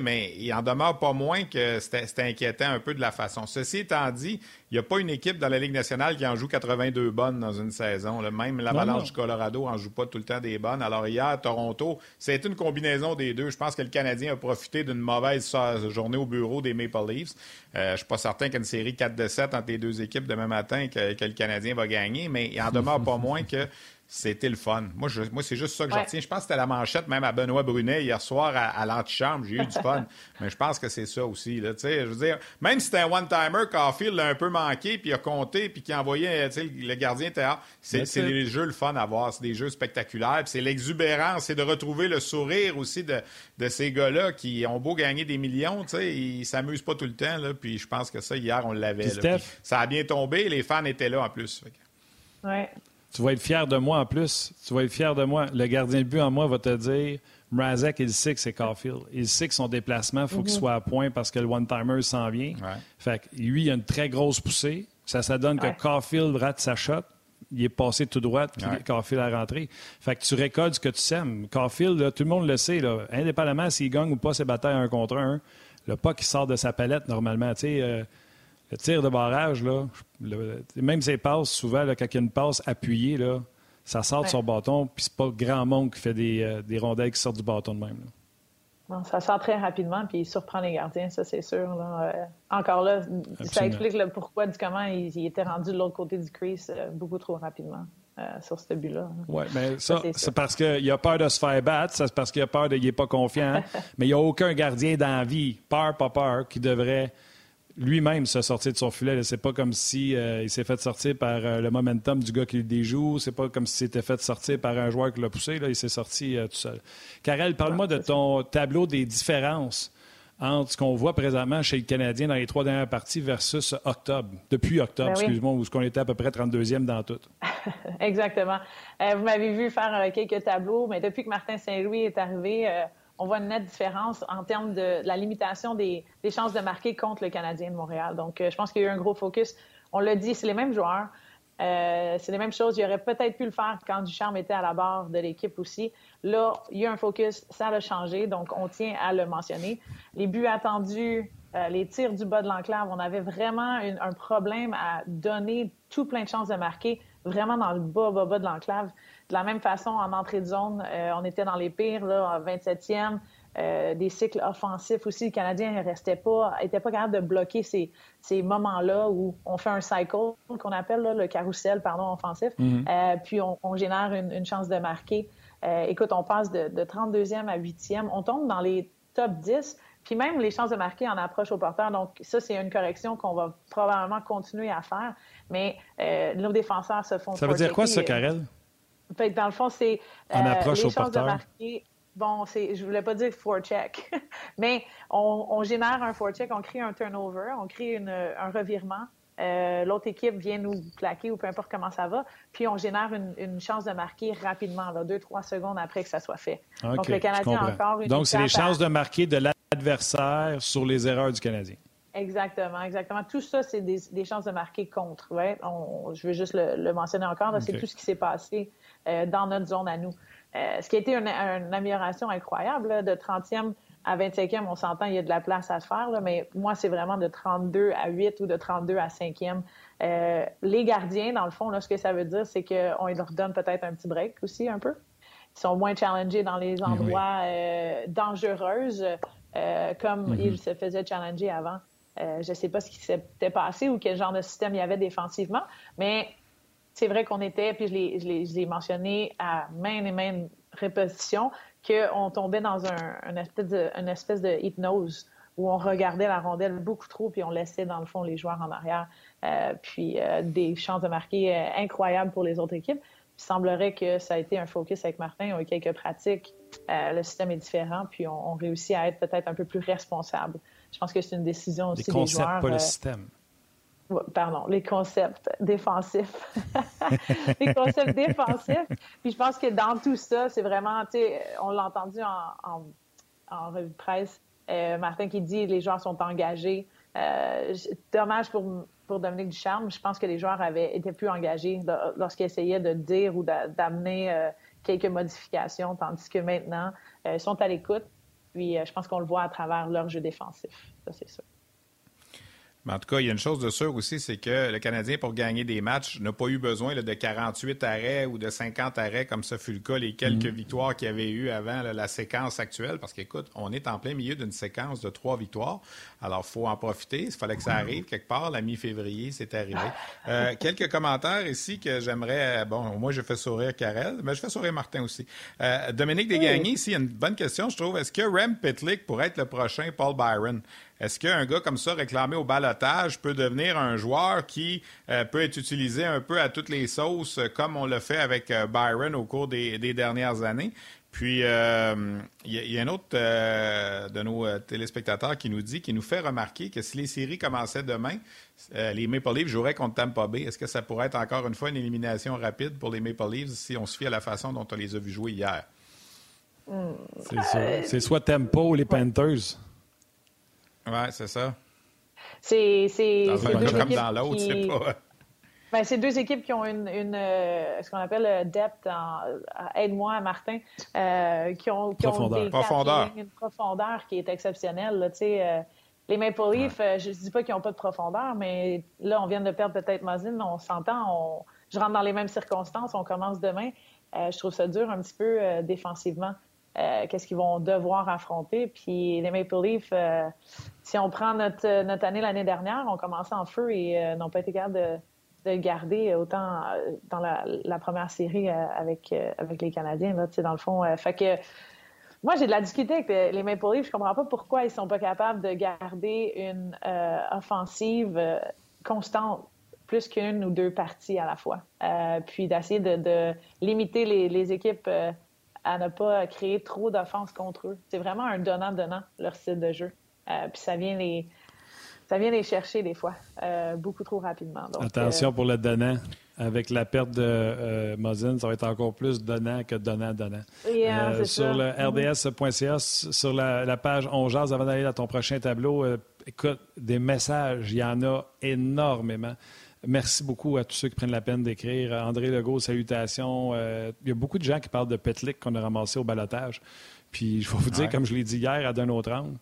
mais il en demeure pas moins que c'était inquiétant un peu de la façon. Ceci étant dit, il n'y a pas une équipe dans la Ligue nationale qui en joue 82 bonnes dans une saison. Même l'Avalanche du Colorado en joue pas tout le temps des bonnes. Alors hier, Toronto, c'est une combinaison des deux. Je pense que le Canadien a profité d'une mauvaise journée au bureau des Maple Leafs. Euh, je suis pas certain qu'une série 4 de 7 entre les deux équipes demain matin que, que le Canadien va gagner, mais il en demeure pas moins que c'était le fun. Moi, moi c'est juste ça que je retiens. Je pense que c'était la manchette même à Benoît Brunet hier soir à, l'antichambre. J'ai eu du fun. Mais je pense que c'est ça aussi. Là, je veux dire, même si c'était un one-timer, Caulfield l'a un peu manqué, puis il a compté, puis qui a envoyé le gardien théâtre. C'est les jeux le fun à voir. C'est des jeux spectaculaires. C'est l'exubérance. C'est de retrouver le sourire aussi de, de ces gars-là qui ont beau gagner des millions. Ils s'amusent pas tout le temps. Là, puis je pense que ça, hier, on l'avait. Ça a bien tombé. Les fans étaient là en plus. Ouais. Tu vas être fier de moi en plus. Tu vas être fier de moi. Le gardien de but en moi va te dire Mrazek, il sait que c'est Caulfield. Il sait que son déplacement, il faut qu'il mhm. soit à point parce que le one-timer s'en vient. Fait que lui, il a une très grosse poussée. Ça, ça donne que Caulfield rate sa shot. il est passé tout droit, puis Ouais. Caulfield a rentré. Fait que tu récoltes ce que tu sèmes. Caulfield, là, tout le monde le sait, là, indépendamment s'il gagne ou pas ses batailles un contre un, le pas qui sort de sa palette normalement. Tu sais, euh, le tir de barrage, là, le- même ses passes, souvent, là, quand il y a une passe appuyée, là, ça sort de Ouais. son bâton, puis c'est pas grand monde qui fait des, euh, des rondelles qui sortent du bâton de même. là. Non, ça sort très rapidement, puis il surprend les gardiens, ça c'est sûr. là. Euh, encore là, ça explique le pourquoi du comment il, il était rendu de l'autre côté du crease euh, beaucoup trop rapidement euh, sur ce but-là. Oui, mais ça, Ça, c'est parce qu'il a peur de se faire battre, c'est parce qu'il a peur de. N'est pas confiant. mais il n'y a aucun gardien dans la vie, peur, pas peur, qui devrait lui-même se sortir de son filet. C'est pas comme si euh, il s'est fait sortir par euh, le momentum du gars qui le déjoue. C'est pas comme s'il s'était fait sortir par un joueur qui l'a poussé. Là. Il s'est sorti euh, tout seul. Karel, parle-moi de ton tableau des différences entre ce qu'on voit présentement chez le Canadien dans les trois dernières parties versus octobre, depuis octobre, Ben oui. excuse-moi, où ce qu'on était à peu près 32e dans tout. Exactement. Vous m'avez vu faire quelques tableaux, mais depuis que Martin Saint-Louis est arrivé, on voit une nette différence en termes de, la limitation des, chances de marquer contre le Canadien de Montréal. Donc, euh, je pense qu'il y a eu un gros focus. On l'a dit, c'est les mêmes joueurs. Euh, c'est les mêmes choses. Il aurait peut-être pu le faire quand Ducharme était à la barre de l'équipe aussi. Là, il y a un focus, ça a changé, donc on tient à le mentionner. Les buts attendus, euh, les tirs du bas de l'enclave, on avait vraiment un problème à donner tout plein de chances de marquer, vraiment dans le bas, bas, bas de l'enclave. De la même façon, en entrée de zone, euh, on était dans les pires, là, en 27e. Euh, des cycles offensifs aussi. Le Canadien ne restait pas, était pas capable de bloquer ces, ces moments-là où on fait un cycle qu'on appelle là, le carrousel pardon, offensif, Euh, puis on, on génère une, une chance de marquer. Euh, écoute, on passe de, de 32e à 8e. On tombe dans les top 10, puis même les chances de marquer en approche au porteur. Donc, ça, c'est une correction qu'on va probablement continuer à faire. Mais euh, nos défenseurs se font Ça veut dire quoi, ça. Karel? Dans le fond, c'est approche les chances de marquer. Bon, c'est, je voulais pas dire forecheck, mais on, on génère un forecheck, on crée un turnover, on crée une- un revirement. Euh, l'autre équipe vient nous plaquer ou peu importe comment ça va, puis on génère une, une chance de marquer rapidement, là, deux, trois secondes après que ça soit fait. Donc, le Canadien a encore une Donc, c'est les à- chances de marquer de l'adversaire sur les erreurs du Canadien. Exactement, exactement. Tout ça, c'est des, des chances de marquer contre. ouais. On- je veux juste le, le mentionner encore. C'est tout ce qui s'est passé euh, dans notre zone à nous. Euh, ce qui a été une, une amélioration incroyable, là, de 30e à 25e, on s'entend, il y a de la place à se faire, là, mais moi, c'est vraiment de 32 à 8 ou de 32 à 5e. Euh, les gardiens, dans le fond, là, ce que ça veut dire, c'est qu'on leur donne peut-être un petit break aussi, un peu. Ils sont moins challengés dans les endroits euh, dangereux, comme ils se faisaient challenger avant. Euh, je ne sais pas ce qui s'était passé ou quel genre de système il y avait défensivement, mais c'est vrai qu'on était, puis je l'ai- mentionné à maintes et maintes répétitions, qu'on tombait dans un, espèce de, une espèce de hypnose où on regardait la rondelle beaucoup trop, puis on laissait dans le fond les joueurs en arrière. Euh, puis euh, des chances de marquer incroyables pour les autres équipes. Il semblerait que ça a été un focus avec Martin. Ils ont eu quelques pratiques. Le système est différent, puis on, on réussit à être peut-être un peu plus responsable. Je pense que c'est une décision Les aussi concepts, des joueurs. pas le euh, système. Pardon, les concepts défensifs. les concepts défensifs. Puis je pense que dans tout ça, c'est vraiment, tu sais, on l'a entendu en, en, en revue de presse, euh, Martin qui dit les joueurs sont engagés. Euh, dommage pour, pour Dominique Ducharme. Je pense que les joueurs avaient été plus engagés lo- lorsqu'ils essayaient de dire ou d'a- d'amener quelques modifications, tandis que maintenant, ils sont à l'écoute. Euh, je pense qu'on le voit à travers leur jeu défensif. Ça, c'est sûr. Mais en tout cas, il y a une chose de sûre aussi, c'est que le Canadien, pour gagner des matchs, n'a pas eu besoin là, de 48 arrêts ou de 50 arrêts, comme ce fut le cas, les quelques victoires qu'il y avait eu avant là, la séquence actuelle. Parce qu'écoute, on est en plein milieu d'une séquence de trois victoires. Alors, il faut en profiter. Il fallait que ça arrive quelque part. La mi-février, c'est arrivé. Euh, quelques commentaires ici que j'aimerais... euh, Bon, moi, je fais sourire Karel, mais je fais sourire Martin aussi. Euh, Dominique Desgagnés, ici, il y a une bonne question, je trouve. Est-ce que Rem Pitlick pourrait être le prochain Paul Byron? Est-ce qu'un gars comme ça, réclamé au balotage, peut devenir un joueur qui euh, peut être utilisé un peu à toutes les sauces, euh, comme on l'a fait avec euh, Byron au cours des, des dernières années? Puis, euh, il y, a- il y a un autre euh, de nos téléspectateurs qui nous dit, qui nous fait remarquer que si les séries commençaient demain, euh, les Maple Leafs joueraient contre Tampa Bay. Est-ce que ça pourrait être encore une fois une élimination rapide pour les Maple Leafs si on se fie à la façon dont on les a vus jouer hier? C'est ça. C'est soit Tempo ou les Panthers. Ouais, c'est ça. C'est c'est- Dans c'est un deux cas comme équipes dans l'autre, qui- c'est pas. Ben, c'est deux équipes qui ont une, une euh, ce qu'on appelle le depth, en, aide-moi Martin, euh, qui ont, qui profondeur. ont des profondeur. une profondeur qui est exceptionnelle. Là, euh, les Maple Leafs, euh, je ne dis pas qu'ils n'ont pas de profondeur, mais là, on vient de perdre peut-être Mazin, on s'entend, on, je rentre dans les mêmes circonstances, on commence demain. Euh, je trouve ça dur un petit peu euh, défensivement. Qu'est-ce qu'ils vont devoir affronter? Puis les Maple Leafs, si on prend notre, notre année l'année dernière, on commençait en feu et n'ont pas été capables de, le garder autant dans la, première série avec, les Canadiens, dans le fond. moi, j'ai de la difficulté avec les Maple Leafs. Je comprends pas pourquoi ils sont pas capables de garder une euh, offensive euh, constante plus qu'une ou deux parties à la fois. Euh, puis d'essayer de, limiter les, équipes euh, à ne pas créer trop d'offenses contre eux. C'est vraiment un donnant-donnant, leur style de jeu. Euh, puis ça vient les... Ça vient les chercher des fois, beaucoup trop rapidement. Donc, Attention pour le donnant avec la perte de euh, Mosin, ça va être encore plus donnant que donnant-donnant. Yeah, euh, sur ça. le rds.ca, sur la, la page On jase avant d'aller à ton prochain tableau, euh, écoute, des messages, il y en a énormément. Merci beaucoup à tous ceux qui prennent la peine d'écrire. André Legault, salutations. Euh, il y a beaucoup de gens qui parlent de Petlick qu'on a ramassé au balotage. Puis je vais vous dire, Ouais. comme je l'ai dit hier à d'un autre angle,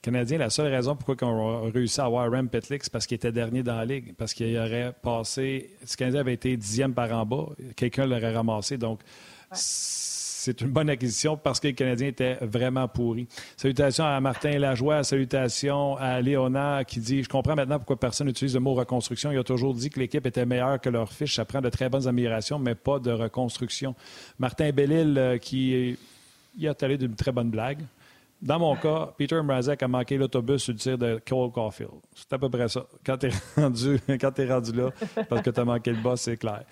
Canadien, la seule raison pourquoi on a réussi à avoir Rem Petlick, c'est parce qu'il était dernier dans la ligue. Parce qu'il aurait passé. Si le Canadien avait été dixième par en bas, quelqu'un l'aurait ramassé. Donc, c'est une bonne acquisition parce que les Canadiens étaient vraiment pourris. Salutations à Martin Lajoie, salutations à Léonard qui dit Je comprends maintenant pourquoi personne n'utilise le mot reconstruction. Il a toujours dit que l'équipe était meilleure que leur fiche. Ça prend de très bonnes améliorations, mais pas de reconstruction. Martin Bellil euh, qui il a allé d'une très bonne blague. Dans mon cas, Peter Mrazek a manqué l'autobus sur le tir de Cole Caulfield. C'est à peu près ça. Quand tu es rendu, quand t'es rendu là, parce que tu as manqué le boss, c'est clair.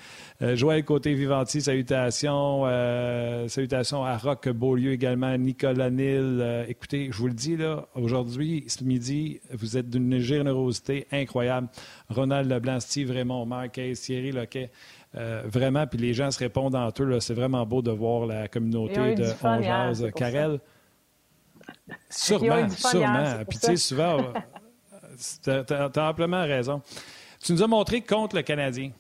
Euh, Joël Côté-Vivanti, salutations. Euh, salutations à Rock Beaulieu également, Nicolas Nil. Euh, écoutez, je vous le dis, là, aujourd'hui, ce midi, vous êtes d'une générosité incroyable. Ronald Leblanc, Steve Raymond, Marquez, Thierry Loquet. Euh, vraiment, puis les gens se répondent entre eux. C'est vraiment beau de voir la communauté de On Jase. c'est pour Karel, Ils ont Sûrement, sûrement. c'est Puis tu sais, souvent, tu as, amplement raison. Tu nous as montré contre le Canadien.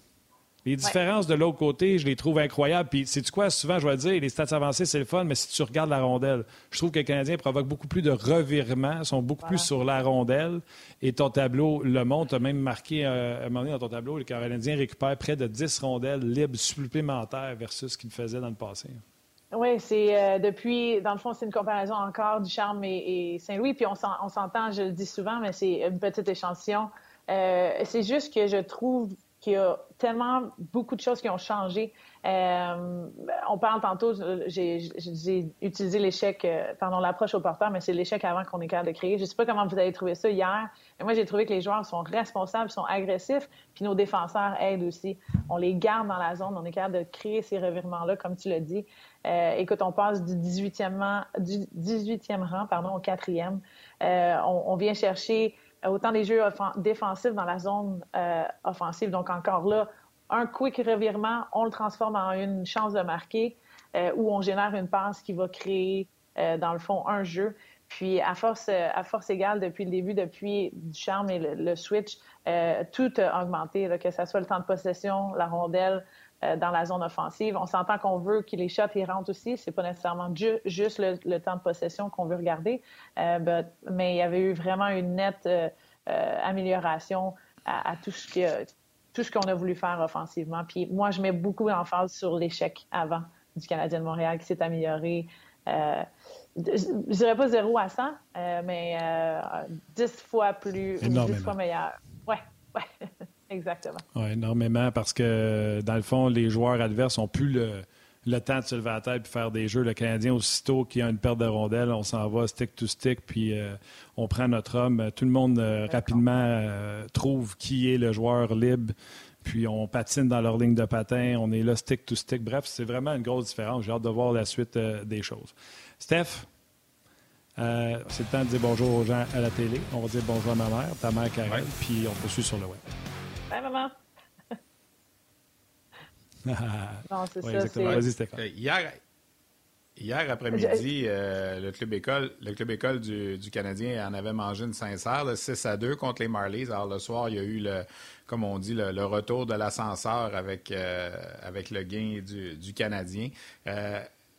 Les différences de l'autre côté, je les trouve incroyables. Puis, sais-tu quoi? Souvent, je vais dire, les stats avancés, c'est le fun, mais si tu regardes la rondelle, je trouve que le Canadien provoque beaucoup plus de revirements, sont beaucoup plus sur la rondelle. Et ton tableau le montre. Tu as même marqué euh, à un moment donné dans ton tableau, le Canadien récupère près de 10 rondelles libres supplémentaires versus ce qu'il faisait dans le passé. Oui, c'est euh, depuis, dans le fond, c'est une comparaison encore du Charme et, Saint-Louis. Puis on s'entend, je le dis souvent, mais c'est une petite échantillon. Euh, c'est juste que je trouve qu'il y a tellement beaucoup de choses qui ont changé. Euh, on parle tantôt, j'ai j'ai utilisé l'échec, euh, pardon, l'approche au porteur, mais c'est l'échec avant qu'on est capable de créer. Je sais pas comment vous avez trouvé ça hier, mais moi j'ai trouvé que les joueurs sont responsables, sont agressifs, puis nos défenseurs aident aussi. On les garde dans la zone, on est capable de créer ces revirements-là, comme tu l'as dit. Euh, écoute, on passe du 18e rang, du 18e rang pardon, au 4e. Euh, on vient chercher autant des jeux défensifs dans la zone euh, offensive. Donc encore là, un quick revirement, on le transforme en une chance de marquer euh, ou on génère une passe qui va créer, euh, dans le fond, un jeu. Puis à force, euh, à force égale, depuis le début, depuis du charme et le, switch, euh, tout a augmenté, que ce soit le temps de possession, la rondelle, euh, dans la zone offensive. On s'entend qu'on veut que les shots y rentrent aussi. C'est pas nécessairement ju- juste le, le temps de possession qu'on veut regarder, Euh, but- mais il y avait eu vraiment une nette euh, euh, amélioration à, à tout ce que tout ce qu'on a voulu faire offensivement. Puis moi, je mets beaucoup d'emphase sur l'échec avant du Canadien de Montréal qui s'est amélioré. Euh, je dirais pas 0 à 100, euh, mais euh, 10 fois plus, 10 Énormément. fois meilleur. Ouais, ouais, exactement. Oui, énormément, parce que dans le fond, les joueurs adverses n'ont plus le, le temps de se lever à la tête et faire des jeux. Le Canadien, aussitôt qu'il y a une perte de rondelles, on s'en va stick to stick, puis euh, on prend notre homme. Tout le monde euh, rapidement euh, trouve qui est le joueur libre, puis on patine dans leur ligne de patin, on est là stick to stick. Bref, c'est vraiment une grosse différence. J'ai hâte de voir la suite euh, des choses. Steph, euh, c'est le temps de dire bonjour aux gens à la télé. On va dire bonjour à ma mère, ta mère Karel, puis on poursuit sur le web. Bye, maman. Non, c'est Oui, ça. exactement. Euh, Hier, Hier après-midi, euh, le club école, le club école du, Canadien en avait mangé une sincère, 6 à 2 contre les Marlies. Alors le soir, il y a eu le, comme on dit, le, retour de l'ascenseur avec, euh, avec le gain du, du Canadien.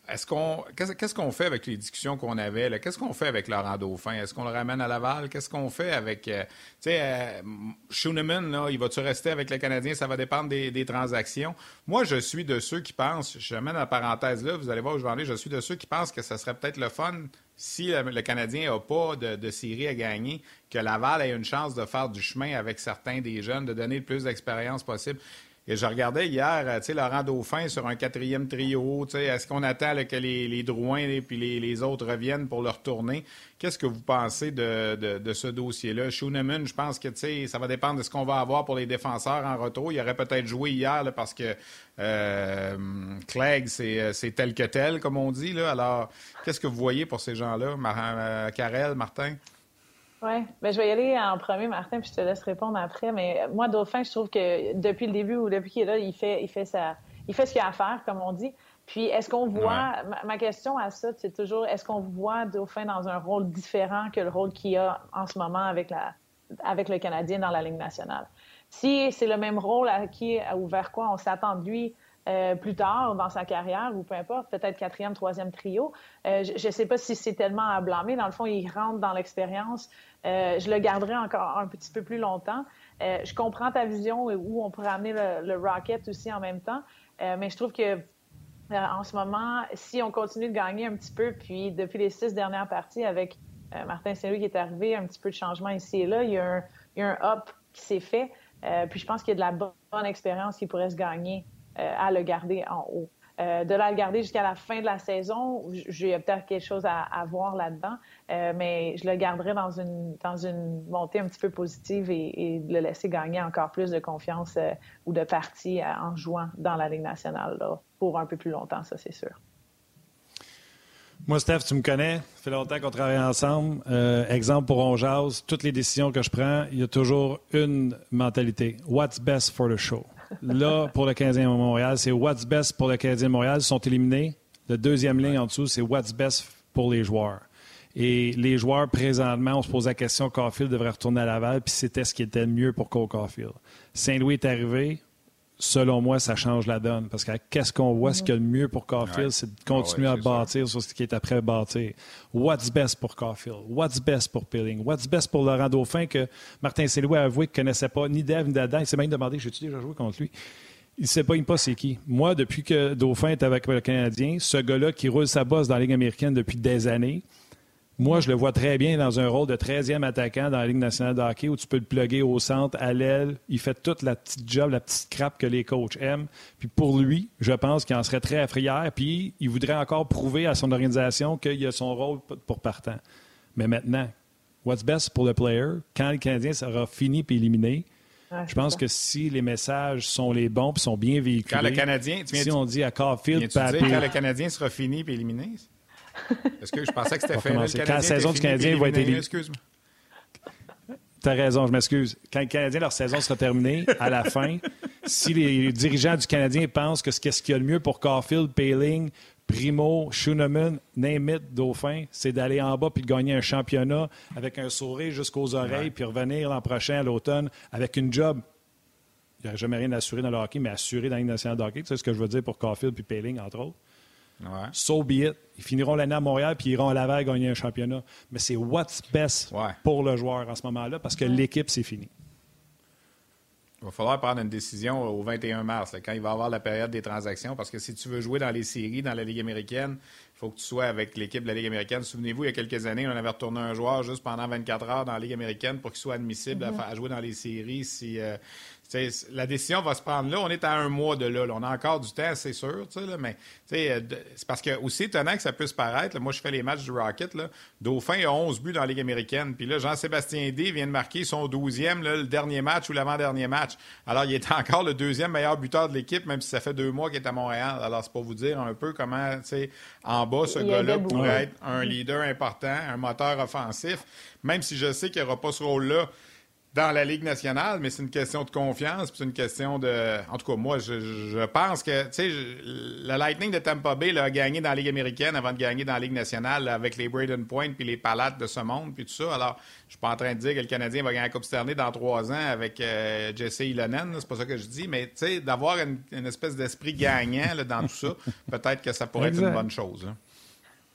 Est-ce qu'on qu'est-ce qu'on fait avec les discussions qu'on avait Qu'est-ce qu'on fait avec Laurent Dauphin? Est-ce qu'on le ramène à Laval? Qu'est-ce qu'on fait avec euh, tu sais euh, là, il va-tu rester avec le Canadien? Ça va dépendre des, transactions. Moi, je suis de ceux qui pensent, je mène la parenthèse là, vous allez voir où je vais aller, je suis de ceux qui pensent que ça serait peut-être le fun si le, Canadien n'a pas de, de, série à gagner, que Laval ait une chance de faire du chemin avec certains des jeunes, de donner le plus d'expérience possible. Et je regardais hier, euh, tu sais, Laurent Dauphin sur un quatrième trio. Tu sais, est-ce qu'on attend que les, les Drouins et puis les, autres reviennent pour leur tourner? Qu'est-ce que vous pensez de, de, ce dossier-là? Schooneman, je pense que, tu sais, ça va dépendre de ce qu'on va avoir pour les défenseurs en retour. Il aurait peut-être joué hier parce que euh, Clegg, euh, c'est tel que tel, comme on dit. Là. Alors, qu'est-ce que vous voyez pour ces gens-là? Mar Carrel, Martin? Oui, ben, je vais y aller en premier, Martin, puis je te laisse répondre après. Mais moi, Dauphin, je trouve que depuis le début ou depuis qu'il est là, il fait, il fait, ça, il fait ce qu'il a à faire, comme on dit. Puis, est-ce qu'on voit, ma, question à ça, c'est toujours, est-ce qu'on voit Dauphin dans un rôle différent que le rôle qu'il a en ce moment avec, la, avec le Canadien dans la Ligue nationale? Si c'est le même rôle à qui, ou vers quoi on s'attend de lui euh, plus tard dans sa carrière, ou peu importe, peut-être quatrième, troisième trio. Euh, je ne sais pas si c'est tellement à blâmer. Dans le fond, il rentre dans l'expérience. Euh, je le garderai encore un petit peu plus longtemps. je comprends ta vision où on pourrait amener le, Rocket aussi en même temps, mais je trouve que en ce moment, si on continue de gagner un petit peu, puis depuis les six dernières parties avec Martin Saint-Louis qui est arrivé, un petit peu de changement ici et là, il y a un, il un qui s'est fait. puis je pense qu'il y a de la bonne expérience qui pourrait se gagner à le garder en haut. Euh, de le garder jusqu'à la fin de la saison, j'ai peut-être quelque chose à, voir là-dedans, euh, mais je le garderai dans une, dans une montée un petit peu positive et, le laisser gagner encore plus de confiance ou de partie en jouant dans la Ligue nationale pour un peu plus longtemps, ça c'est sûr. Moi, Steph, tu me connais. Ça fait longtemps qu'on travaille ensemble. exemple pour On toutes les décisions que je prends, il y a toujours une mentalité. What's best for the show? Là, pour le Canadien Montréal, c'est What's best pour le Canadien Montréal. Ils sont éliminés. La deuxième ligne en dessous, c'est What's best pour les joueurs. Et les joueurs, présentement, on se pose la question, Caulfield devrait retourner à Laval, puis c'était ce qui était le mieux pour Cole Caulfield. Saint-Louis est arrivé, selon moi, ça change la donne. Parce que qu'est-ce qu'on voit, ce qui est le mieux pour Caulfield, c'est de continuer ah à bâtir sur ce qui est après bâtir. What's best pour Caulfield? What's best pour Pilling? What's best pour Laurent Dauphin que Martin Séloué a avoué qu'il ne connaissait pas ni Dave ni Dadan. Il s'est même demandé, j'ai-tu déjà joué contre lui? Il ne sait pas, il pas c'est qui. Moi, depuis que Dauphin est avec le Canadien, ce gars-là qui roule sa bosse dans la Ligue américaine depuis des années, moi, je le vois très bien dans un rôle de 13e attaquant dans la Ligue nationale de hockey où tu peux le plugger au centre, à l'aile. Il fait toute la petite job, la petite crappe que les coachs aiment. Puis pour lui, je pense qu'il en serait très affrière. Puis il voudrait encore prouver à son organisation qu'il a son rôle pour partant. Mais maintenant, what's best pour le player, quand le Canadien sera fini et éliminé, je pense que si les messages sont les bons et sont bien véhiculés, quand le Canadien, si on dit à Caulfield, quand le Canadien sera fini et éliminé, est-ce que je pensais que c'était fait? Quand la saison du Canadien va être éliminée. Excuse-moi. Tu as raison, je m'excuse. Quand le Canadien, leur saison sera terminée, à la fin, si les dirigeants du Canadien pensent que ce qu'il y a le mieux pour Caulfield, Payling, Primo, Schooneman, name Dauphin, c'est d'aller en bas puis de gagner un championnat avec un sourire jusqu'aux oreilles, puis revenir l'an prochain à l'automne avec une job. Il n'y a jamais rien assuré dans le hockey, mais assuré dans la nationale de hockey. Tu sais ce que je veux dire pour Caulfield puis Payling, entre autres? Ouais. So be it. Ils finiront l'année à Montréal puis ils iront à Laval gagner un championnat. Mais c'est what's best pour le joueur en ce moment-là parce que l'équipe, c'est fini. Il va falloir prendre une décision au 21 mars, quand il va y avoir la période des transactions, parce que si tu veux jouer dans les séries, dans la Ligue américaine, il faut que tu sois avec l'équipe de la Ligue américaine. Souvenez-vous, il y a quelques années, on avait retourné un joueur juste pendant 24 heures dans la Ligue américaine pour qu'il soit admissible à, mm-hmm. jouer dans les séries si, euh, la décision va se prendre là. On est à un mois de là. On a encore du temps, c'est sûr. Là, mais euh, c'est parce que aussi étonnant que ça puisse paraître. moi, je fais les matchs du Rocket. Là, Dauphin a 11 buts dans la Ligue américaine. Puis là, Jean-Sébastien D vient de marquer son 12e, le dernier match ou l'avant-dernier match. Alors, il est encore le deuxième meilleur buteur de l'équipe, même si ça fait deux mois qu'il est à Montréal. Alors, c'est pour vous dire un peu comment, en bas, ce gars-là pourrait être un leader important, un moteur offensif. Même si je sais qu'il n'y aura pas ce rôle-là dans la Ligue nationale, mais c'est une question de confiance, c'est une question de... En tout cas, moi, je, pense que, tu sais, le Lightning de Tampa Bay a gagné dans la Ligue américaine avant de gagner dans la Ligue nationale avec les Braden Point puis les Palates de ce monde puis tout ça. Alors, je suis pas en train de dire que le Canadien va gagner la Coupe Stanley dans trois ans avec euh, Jesse Ilonen, c'est pas ça que je dis, mais tu sais, d'avoir une, espèce d'esprit gagnant dans tout ça, peut-être que ça pourrait être une bonne chose.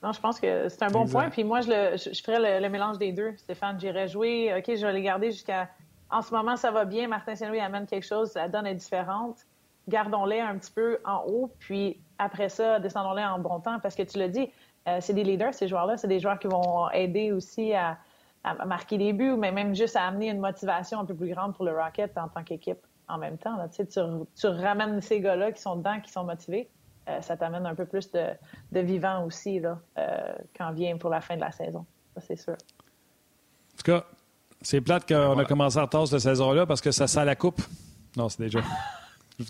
Non, je pense que c'est un bon point. Puis moi, je, le, je, ferais le, mélange des deux. Stéphane, j'irais jouer. OK, je vais les garder jusqu'à. En ce moment, ça va bien. Martin Saint-Louis amène quelque chose. La donne est différente. Gardons-les un petit peu en haut. Puis après ça, descendons-les en bon temps. Parce que tu l'as dit, euh, c'est des leaders, ces joueurs-là. C'est des joueurs qui vont aider aussi à, marquer des buts, mais même juste à amener une motivation un peu plus grande pour le Rocket en tant qu'équipe en même temps. Tu, tu, tu ramènes ces gars-là qui sont dedans, qui sont motivés. Euh, ça t'amène un peu plus de, de vivant aussi là, euh, quand vient pour la fin de la saison. Ça, c'est sûr. En tout cas, c'est plate qu'on a commencé en retard cette saison-là parce que ça sent la coupe. Non, c'est déjà.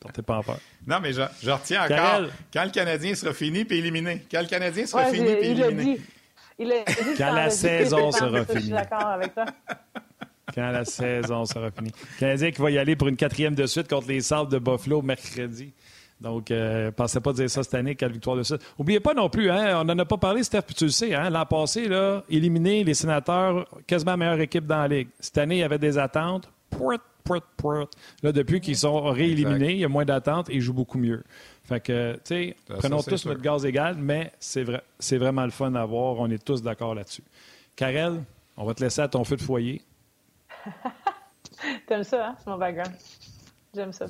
Portez pas en peur. Non, mais je, je retiens encore. Quand le Canadien sera fini puis éliminé. Quand le Canadien sera fini puis éliminé. Il a dit, quand la saison sera finie. Je suis d'accord avec toi. Quand la saison sera finie. Le Canadien qui va y aller pour une quatrième de suite contre les Sables de Buffalo mercredi. Donc, euh, pensez pas dire ça cette année, quelle victoire de suite. N'oubliez pas non plus, hein, on n'en a pas parlé, Steph, puis tu le sais, hein, l'an passé, là, éliminé les sénateurs, quasiment la meilleure équipe dans la Ligue. Cette année, il y avait des attentes. Là, depuis qu'ils sont rééliminés, il y a moins d'attentes et ils jouent beaucoup mieux. Fait que, tu sais, prenons tous notre gaz égal, mais c'est vrai, c'est vraiment le fun à voir. On est tous d'accord là-dessus. Karel, on va te laisser à ton feu de foyer. T'aimes ça, hein? C'est mon background? J'aime ça.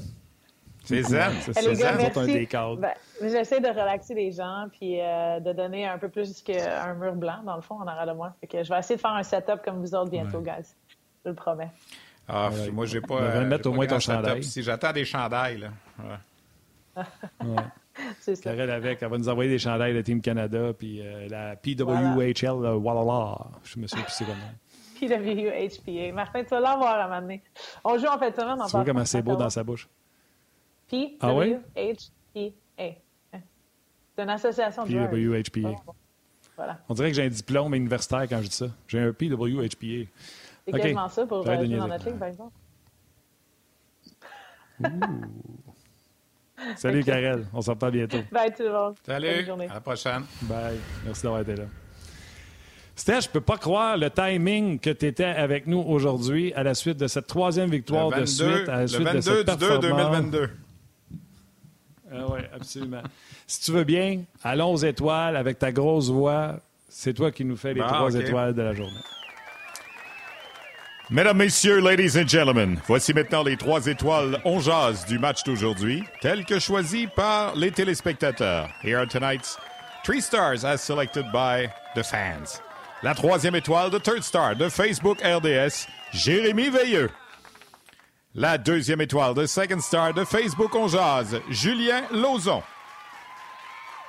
C'est zen. C'est zen. Ben, J'essaie de relaxer les gens puis euh, de donner un peu plus qu'un mur blanc, dans le fond, en arrière de moi. Fait que je vais essayer de faire un setup comme vous autres bientôt, guys. Je le promets. Ah, moi, j'ai pas. On va mettre au moins ton chandail. Si j'attends des chandails, là. Ouais. C'est ça. Avec, elle va nous envoyer des chandails de Team Canada, puis euh, la PWHL, voilà. Walala. Je me suis plus comment. PWHPA. Martin, tu vas l'avoir à un moment donné. On joue en fait semaine. Tu vois comment c'est beau dans sa bouche. P-W-H-P-A. C'est une association de P-W-H-P-A. Voilà. On dirait que j'ai un diplôme universitaire quand je dis ça. J'ai un P-W-H-P-A. C'est okay. quasiment ça pour jouer dans notre ligue, par exemple. Salut, Karel. On se reparle bientôt. Bye, tout le monde. Salut. À la prochaine. Bye. Merci d'avoir été là. Steph, je peux pas croire le timing que tu étais avec nous aujourd'hui à la suite de cette troisième victoire de suite, à la suite de cette performance. 2 2022. Ah oui, absolument. si tu veux bien, allons aux étoiles avec ta grosse voix. C'est toi qui nous fais les trois étoiles de la journée. Mesdames, Messieurs, Ladies and Gentlemen, voici maintenant les trois étoiles on du match d'aujourd'hui, telles que choisies par les téléspectateurs. Here are tonight's three stars as selected by the fans. La troisième étoile de Third Star de Facebook RDS, Jérémy Veilleux. La deuxième étoile de Second Star de Facebook On Julien Lauzon.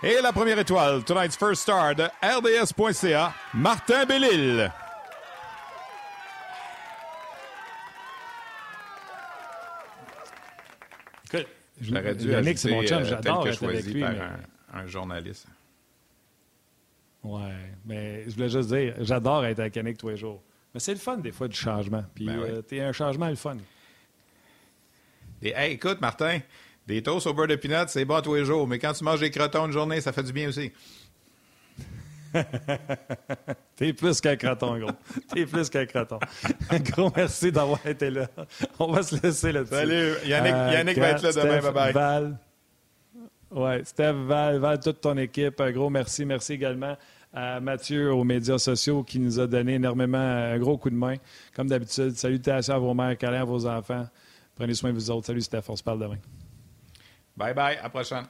Et la première étoile, tonight's first star de RDS.ca, Martin Bellil. J'aurais dû Yannick, c'est mon chum, euh, j'adore être avec lui. Par un, un journaliste. Oui, mais je voulais juste dire, j'adore être avec Yannick tous les jours. Mais c'est le fun, des fois, du changement. Puis, ben euh, t'es un changement, le fun. Et, écoute, Martin, des toasts au beurre de peanut, c'est bon tous les jours. Mais quand tu manges des crotons une journée, ça fait du bien aussi. T'es plus qu'un croton, gros. T'es plus qu'un croton. Un gros merci d'avoir été là. On va se laisser là-dessus. Salut. Yannick, euh, Yannick va être là demain. Bye-bye. Val. Ouais, Steph, Val, Val, toute ton équipe. Un gros merci. Merci également à Mathieu aux médias sociaux qui nous a donné énormément un gros coup de main. Comme d'habitude, salutations à vos mères, câlins à vos enfants. Prenez soin de vous autres. Salut Steph, on se parle demain. Bye bye, à la prochaine.